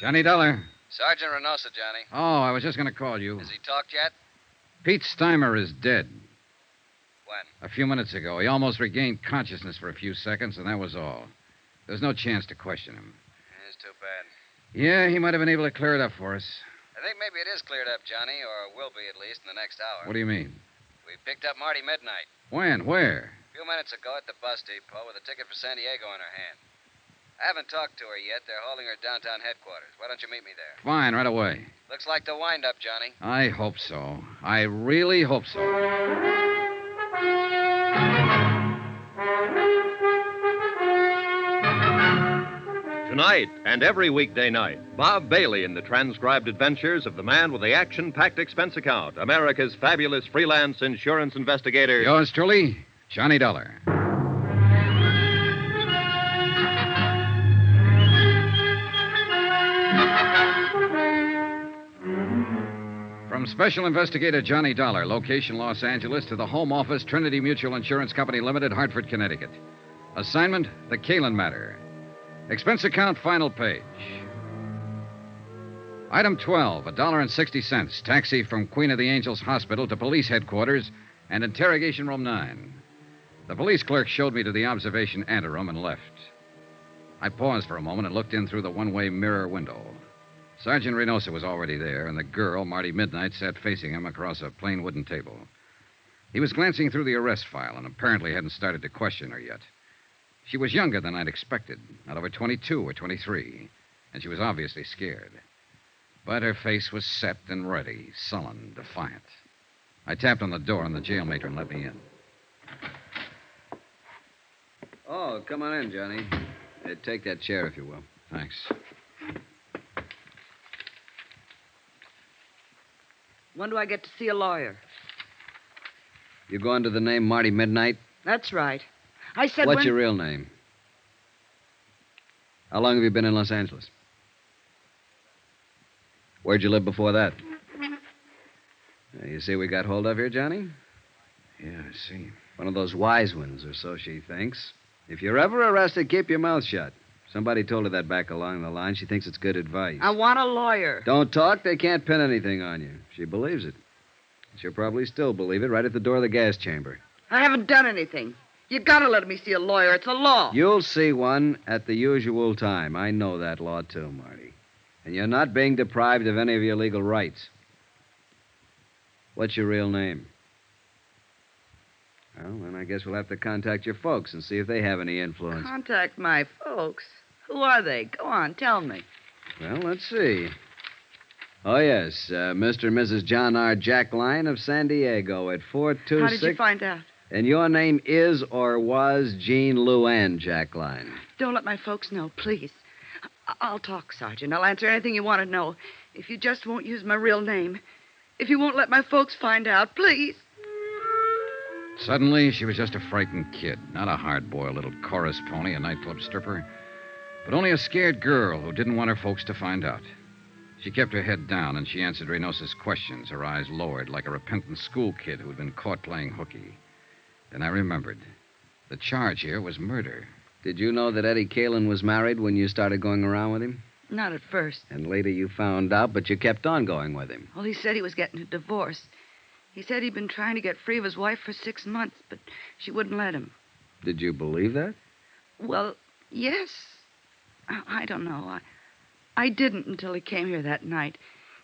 Johnny Dollar. Sergeant Reynosa, Johnny. Oh, I was just going to call you. Has he talked yet? Pete Steimer is dead. When? A few minutes ago. He almost regained consciousness for a few seconds, and that was all. There's no chance to question him. It's too bad. Yeah, he might have been able to clear it up for us. I think maybe it is cleared up, Johnny, or will be at least in the next hour. What do you mean? We picked up Marty Midnight. When? Where? A few minutes ago at the bus depot with a ticket for San Diego in her hand. I haven't talked to her yet. They're holding her downtown headquarters. Why don't you meet me there? Fine, right away. Looks like the windup, Johnny. I hope so. I really hope so. Tonight and every weekday night, Bob Bailey in the transcribed adventures of the man with the action packed expense account, America's fabulous freelance insurance investigator. Yours truly, Johnny Dollar. From Special Investigator Johnny Dollar, location Los Angeles, to the Home Office, Trinity Mutual Insurance Company Limited, Hartford, Connecticut. Assignment The Caylin Matter. Expense account, final page. Item 12, a dollar and sixty cents. Taxi from Queen of the Angels Hospital to police headquarters and interrogation room 9. The police clerk showed me to the observation anteroom and left. I paused for a moment and looked in through the one way mirror window. Sergeant Reynosa was already there, and the girl, Marty Midnight, sat facing him across a plain wooden table. He was glancing through the arrest file and apparently hadn't started to question her yet. She was younger than I'd expected, not over 22 or 23, and she was obviously scared. But her face was set and ready, sullen, defiant. I tapped on the door, and the jail matron let me in. Oh, come on in, Johnny. Uh, take that chair, if you will. Thanks. When do I get to see a lawyer? You go under the name Marty Midnight? That's right. I said What's when... your real name? How long have you been in Los Angeles? Where'd you live before that? Uh, You see, we got hold of here, Johnny? Yeah, I see. One of those wise ones, or so she thinks. If you're ever arrested, keep your mouth shut. Somebody told her that back along the line. She thinks it's good advice. I want a lawyer. Don't talk, they can't pin anything on you. She believes it. She'll probably still believe it right at the door of the gas chamber. I haven't done anything. You gotta let me see a lawyer. It's a law. You'll see one at the usual time. I know that law, too, Marty. And you're not being deprived of any of your legal rights. What's your real name? Well, then I guess we'll have to contact your folks and see if they have any influence. Contact my folks. Who are they? Go on, tell me. Well, let's see. Oh, yes, uh, Mr. and Mrs. John R. Jackline of San Diego at 426. How did you find out? And your name is or was Jean Luann Jackline. Don't let my folks know, please. I- I'll talk, Sergeant. I'll answer anything you want to know. If you just won't use my real name. If you won't let my folks find out, please. Suddenly, she was just a frightened kid, not a hard-boiled little chorus pony, a nightclub stripper, but only a scared girl who didn't want her folks to find out. She kept her head down and she answered Reynosa's questions, her eyes lowered like a repentant school kid who had been caught playing hooky. Then I remembered. The charge here was murder. Did you know that Eddie Caylin was married when you started going around with him? Not at first. And later you found out, but you kept on going with him. Well, he said he was getting a divorce. He said he'd been trying to get free of his wife for six months, but she wouldn't let him. Did you believe that? Well, yes. I, I don't know. I, I didn't until he came here that night.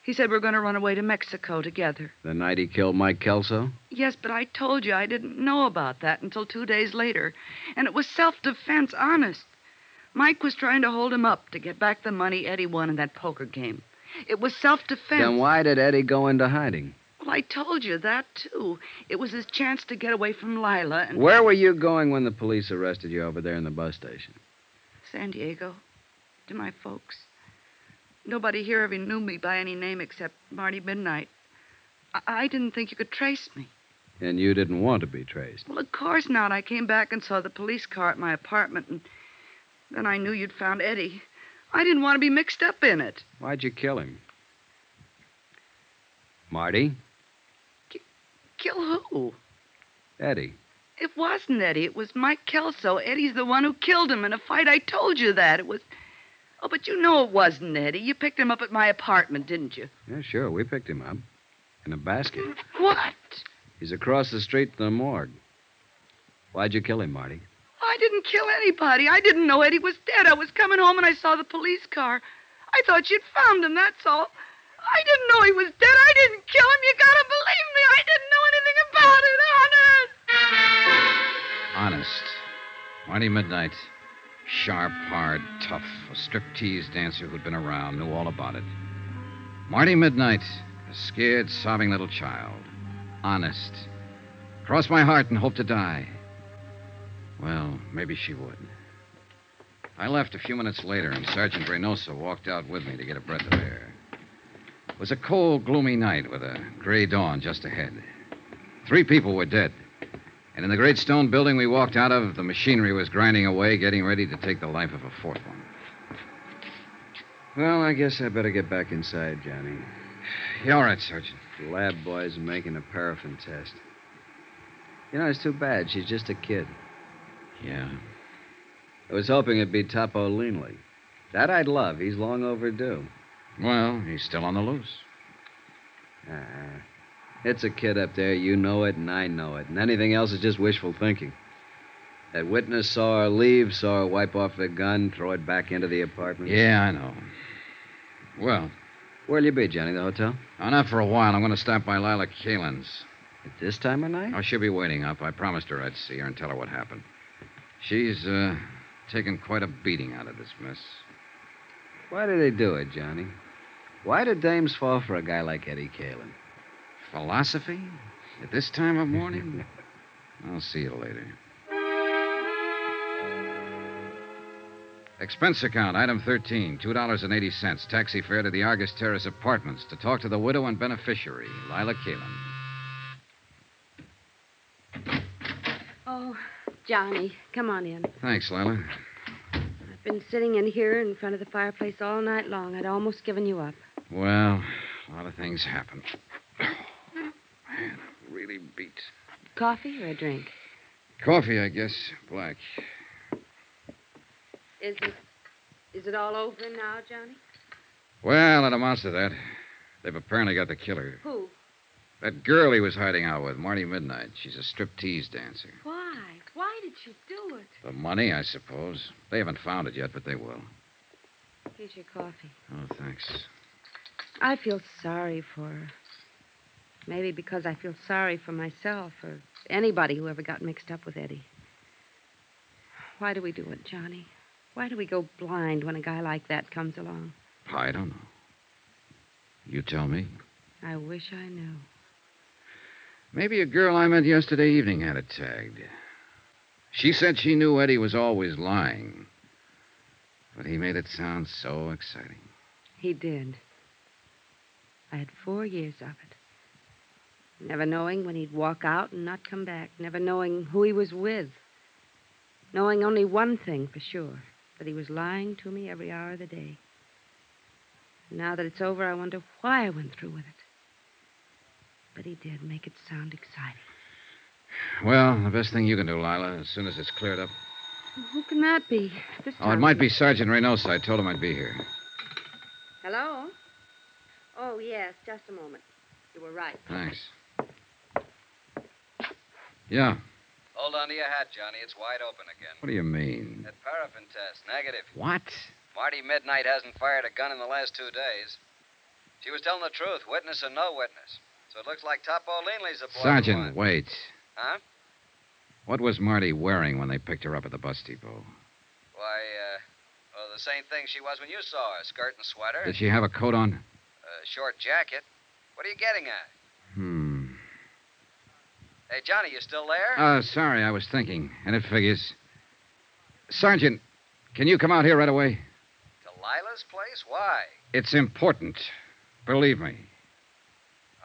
He said we are going to run away to Mexico together. The night he killed Mike Kelso? Yes, but I told you I didn't know about that until two days later. And it was self defense, honest. Mike was trying to hold him up to get back the money Eddie won in that poker game. It was self defense. Then why did Eddie go into hiding? Well, I told you that, too. It was his chance to get away from Lila and. Where were you going when the police arrested you over there in the bus station? San Diego. To my folks. Nobody here ever knew me by any name except Marty Midnight. I, I didn't think you could trace me. And you didn't want to be traced. Well, of course not. I came back and saw the police car at my apartment, and then I knew you'd found Eddie. I didn't want to be mixed up in it. Why'd you kill him? Marty? Kill who? Eddie. It wasn't Eddie. It was Mike Kelso. Eddie's the one who killed him in a fight. I told you that. It was. Oh, but you know it wasn't Eddie. You picked him up at my apartment, didn't you? Yeah, sure. We picked him up. In a basket. What? He's across the street to the morgue. Why'd you kill him, Marty? I didn't kill anybody. I didn't know Eddie was dead. I was coming home and I saw the police car. I thought you'd found him, that's all. I didn't know he was dead. I didn't kill him. You gotta believe me. I didn't know anything about it, honest. Honest. Marty Midnight. Sharp, hard, tough. A striptease dancer who'd been around, knew all about it. Marty Midnight. A scared, sobbing little child. Honest. Cross my heart and hope to die. Well, maybe she would. I left a few minutes later, and Sergeant Reynosa walked out with me to get a breath of air. It was a cold, gloomy night with a gray dawn just ahead. Three people were dead. And in the great stone building we walked out of, the machinery was grinding away, getting ready to take the life of a fourth one. Well, I guess I better get back inside, Johnny. Yeah, all right, Sergeant. The lab boys making a paraffin test. You know, it's too bad. She's just a kid. Yeah. I was hoping it'd be Topo Leanley. That I'd love. He's long overdue. Well, he's still on the loose. Uh-uh. It's a kid up there. You know it, and I know it. And anything else is just wishful thinking. That witness saw her leave, saw her wipe off the gun, throw it back into the apartment. Yeah, I know. Well, Where'll you be, Johnny? The hotel? oh, not for a while. I'm going to stop by Lila Caylin's. At this time of night? Oh, she'll be waiting up. I promised her I'd see her and tell her what happened. She's, uh, taken quite a beating out of this mess. Why do they do it, Johnny? Why do dames fall for a guy like Eddie Caylin? Philosophy? At this time of morning? I'll see you later. Expense account, item 13, $2.80. Taxi fare to the Argus Terrace Apartments to talk to the widow and beneficiary, Lila Caylin. Oh, Johnny, come on in. Thanks, Lila. I've been sitting in here in front of the fireplace all night long. I'd almost given you up. Well, a lot of things happen. Man, I'm really beat. Coffee or a drink? Coffee, I guess. Black. Is it is it all over now, Johnny? Well, it amounts to that. They've apparently got the killer. Who? That girl he was hiding out with, Marty Midnight. She's a striptease dancer. Why? Why did she do it? The money, I suppose. They haven't found it yet, but they will. Here's your coffee. Oh, thanks. I feel sorry for her. Maybe because I feel sorry for myself or anybody who ever got mixed up with Eddie. Why do we do it, Johnny? Why do we go blind when a guy like that comes along? I don't know. You tell me. I wish I knew. Maybe a girl I met yesterday evening had it tagged. She said she knew Eddie was always lying. But he made it sound so exciting. He did. I had four years of it. Never knowing when he'd walk out and not come back. Never knowing who he was with. Knowing only one thing for sure that he was lying to me every hour of the day. Now that it's over, I wonder why I went through with it. But he did make it sound exciting. Well, the best thing you can do, Lila, as soon as it's cleared up. Who can that be? This Oh, it might be Sergeant Reynosa. I told him I'd be here. Hello? Oh, yes, just a moment. You were right. Thanks. Yeah. Hold on to your hat, Johnny. It's wide open again. What do you mean? That paraffin test, negative. What? Marty Midnight hasn't fired a gun in the last two days. She was telling the truth, witness or no witness. So it looks like Topo Leanley's a boy. Sergeant, wait. Huh? What was Marty wearing when they picked her up at the bus depot? Why, uh, well, the same thing she was when you saw her. Skirt and sweater. Did she have a coat on? A short jacket. What are you getting at? Hmm. Hey, Johnny, you still there? Uh, sorry, I was thinking, and it figures. Sergeant, can you come out here right away? To Lila's place? Why? It's important. Believe me.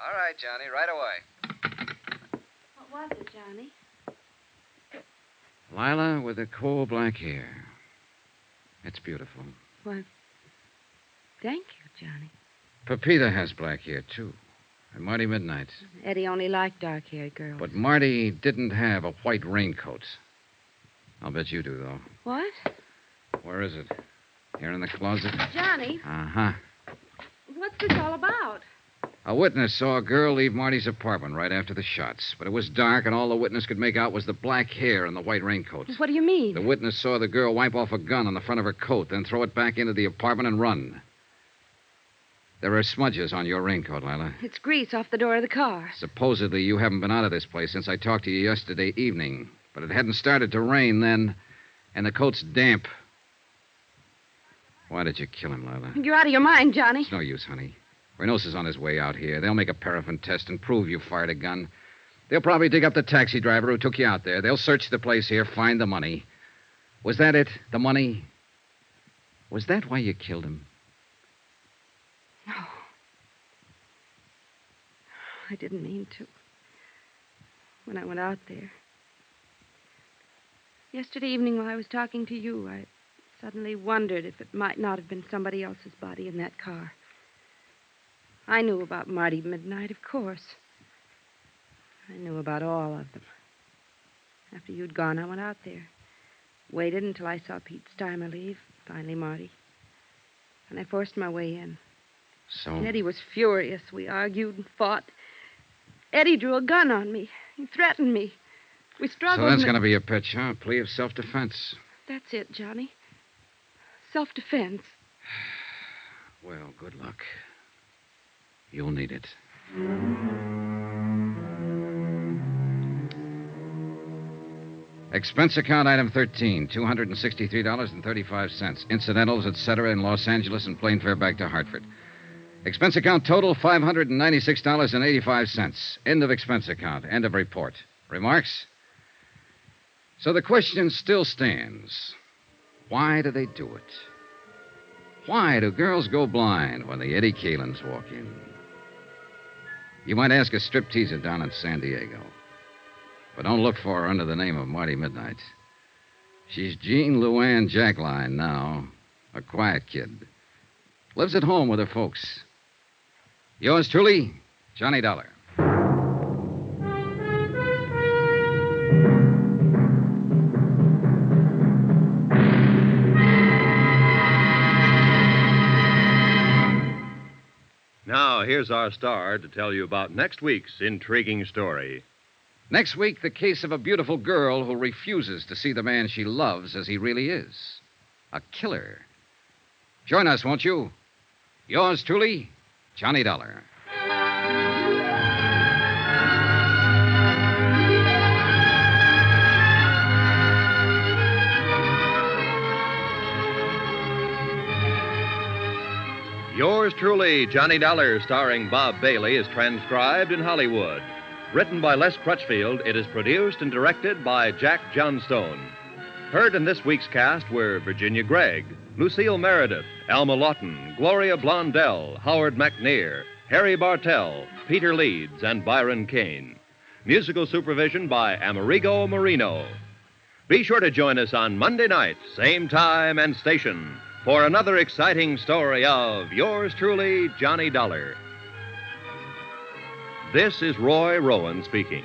All right, Johnny, right away. What was it, Johnny? Lila with the coal black hair. It's beautiful. Well, thank you, Johnny. Pepita has black hair, too. And Marty Midnight. Eddie only liked dark haired girls. But Marty didn't have a white raincoat. I'll bet you do, though. What? Where is it? Here in the closet? Johnny, Uh huh. what's this all about? A witness saw a girl leave Marty's apartment right after the shots, but it was dark, and all the witness could make out was the black hair and the white raincoat. What do you mean? The witness saw the girl wipe off a gun on the front of her coat, then throw it back into the apartment and run. There are smudges on your raincoat, Lila. It's grease off the door of the car. Supposedly, you haven't been out of this place since I talked to you yesterday evening, but it hadn't started to rain then, and the coat's damp. Why did you kill him, Lila? You're out of your mind, Johnny. It's no use, honey. Reynosa's on his way out here. They'll make a paraffin test and prove you fired a gun. They'll probably dig up the taxi driver who took you out there. They'll search the place here, find the money. Was that it? The money? Was that why you killed him? No. I didn't mean to. When I went out there. Yesterday evening, while I was talking to you, I suddenly wondered if it might not have been somebody else's body in that car. I knew about Marty Midnight, of course. I knew about all of them. After you'd gone, I went out there. Waited until I saw Pete Steimer leave, finally Marty. And I forced my way in. So. Eddie was furious. We argued and fought. Eddie drew a gun on me. He threatened me. We struggled. So that's and- going to be your pitch, huh? Plea of self defense. That's it, Johnny. Self defense. Well, good luck. You'll need it. Expense account item 13, $263.35. Incidentals, etc., in Los Angeles and plane fare back to Hartford. Expense account total $596.85. End of expense account. End of report. Remarks? So the question still stands Why do they do it? Why do girls go blind when the Eddie Caylins walk in? You might ask a stripteaser down in San Diego. But don't look for her under the name of Marty Midnight. She's Jean Luann Jackline now, a quiet kid. Lives at home with her folks. Yours truly, Johnny Dollar. Now, here's our star to tell you about next week's intriguing story. Next week, the case of a beautiful girl who refuses to see the man she loves as he really is a killer. Join us, won't you? Yours truly, Johnny Dollar. Yours truly, Johnny Dollar, starring Bob Bailey, is transcribed in Hollywood. Written by Les Crutchfield, it is produced and directed by Jack Johnstone. Heard in this week's cast were Virginia Gregg, Lucille Meredith, Alma Lawton, Gloria Blondell, Howard McNear, Harry Bartell, Peter Leeds, and Byron Kane. Musical supervision by Amerigo Marino. Be sure to join us on Monday night, same time and station, for another exciting story of yours truly, Johnny Dollar. This is Roy Rowan speaking.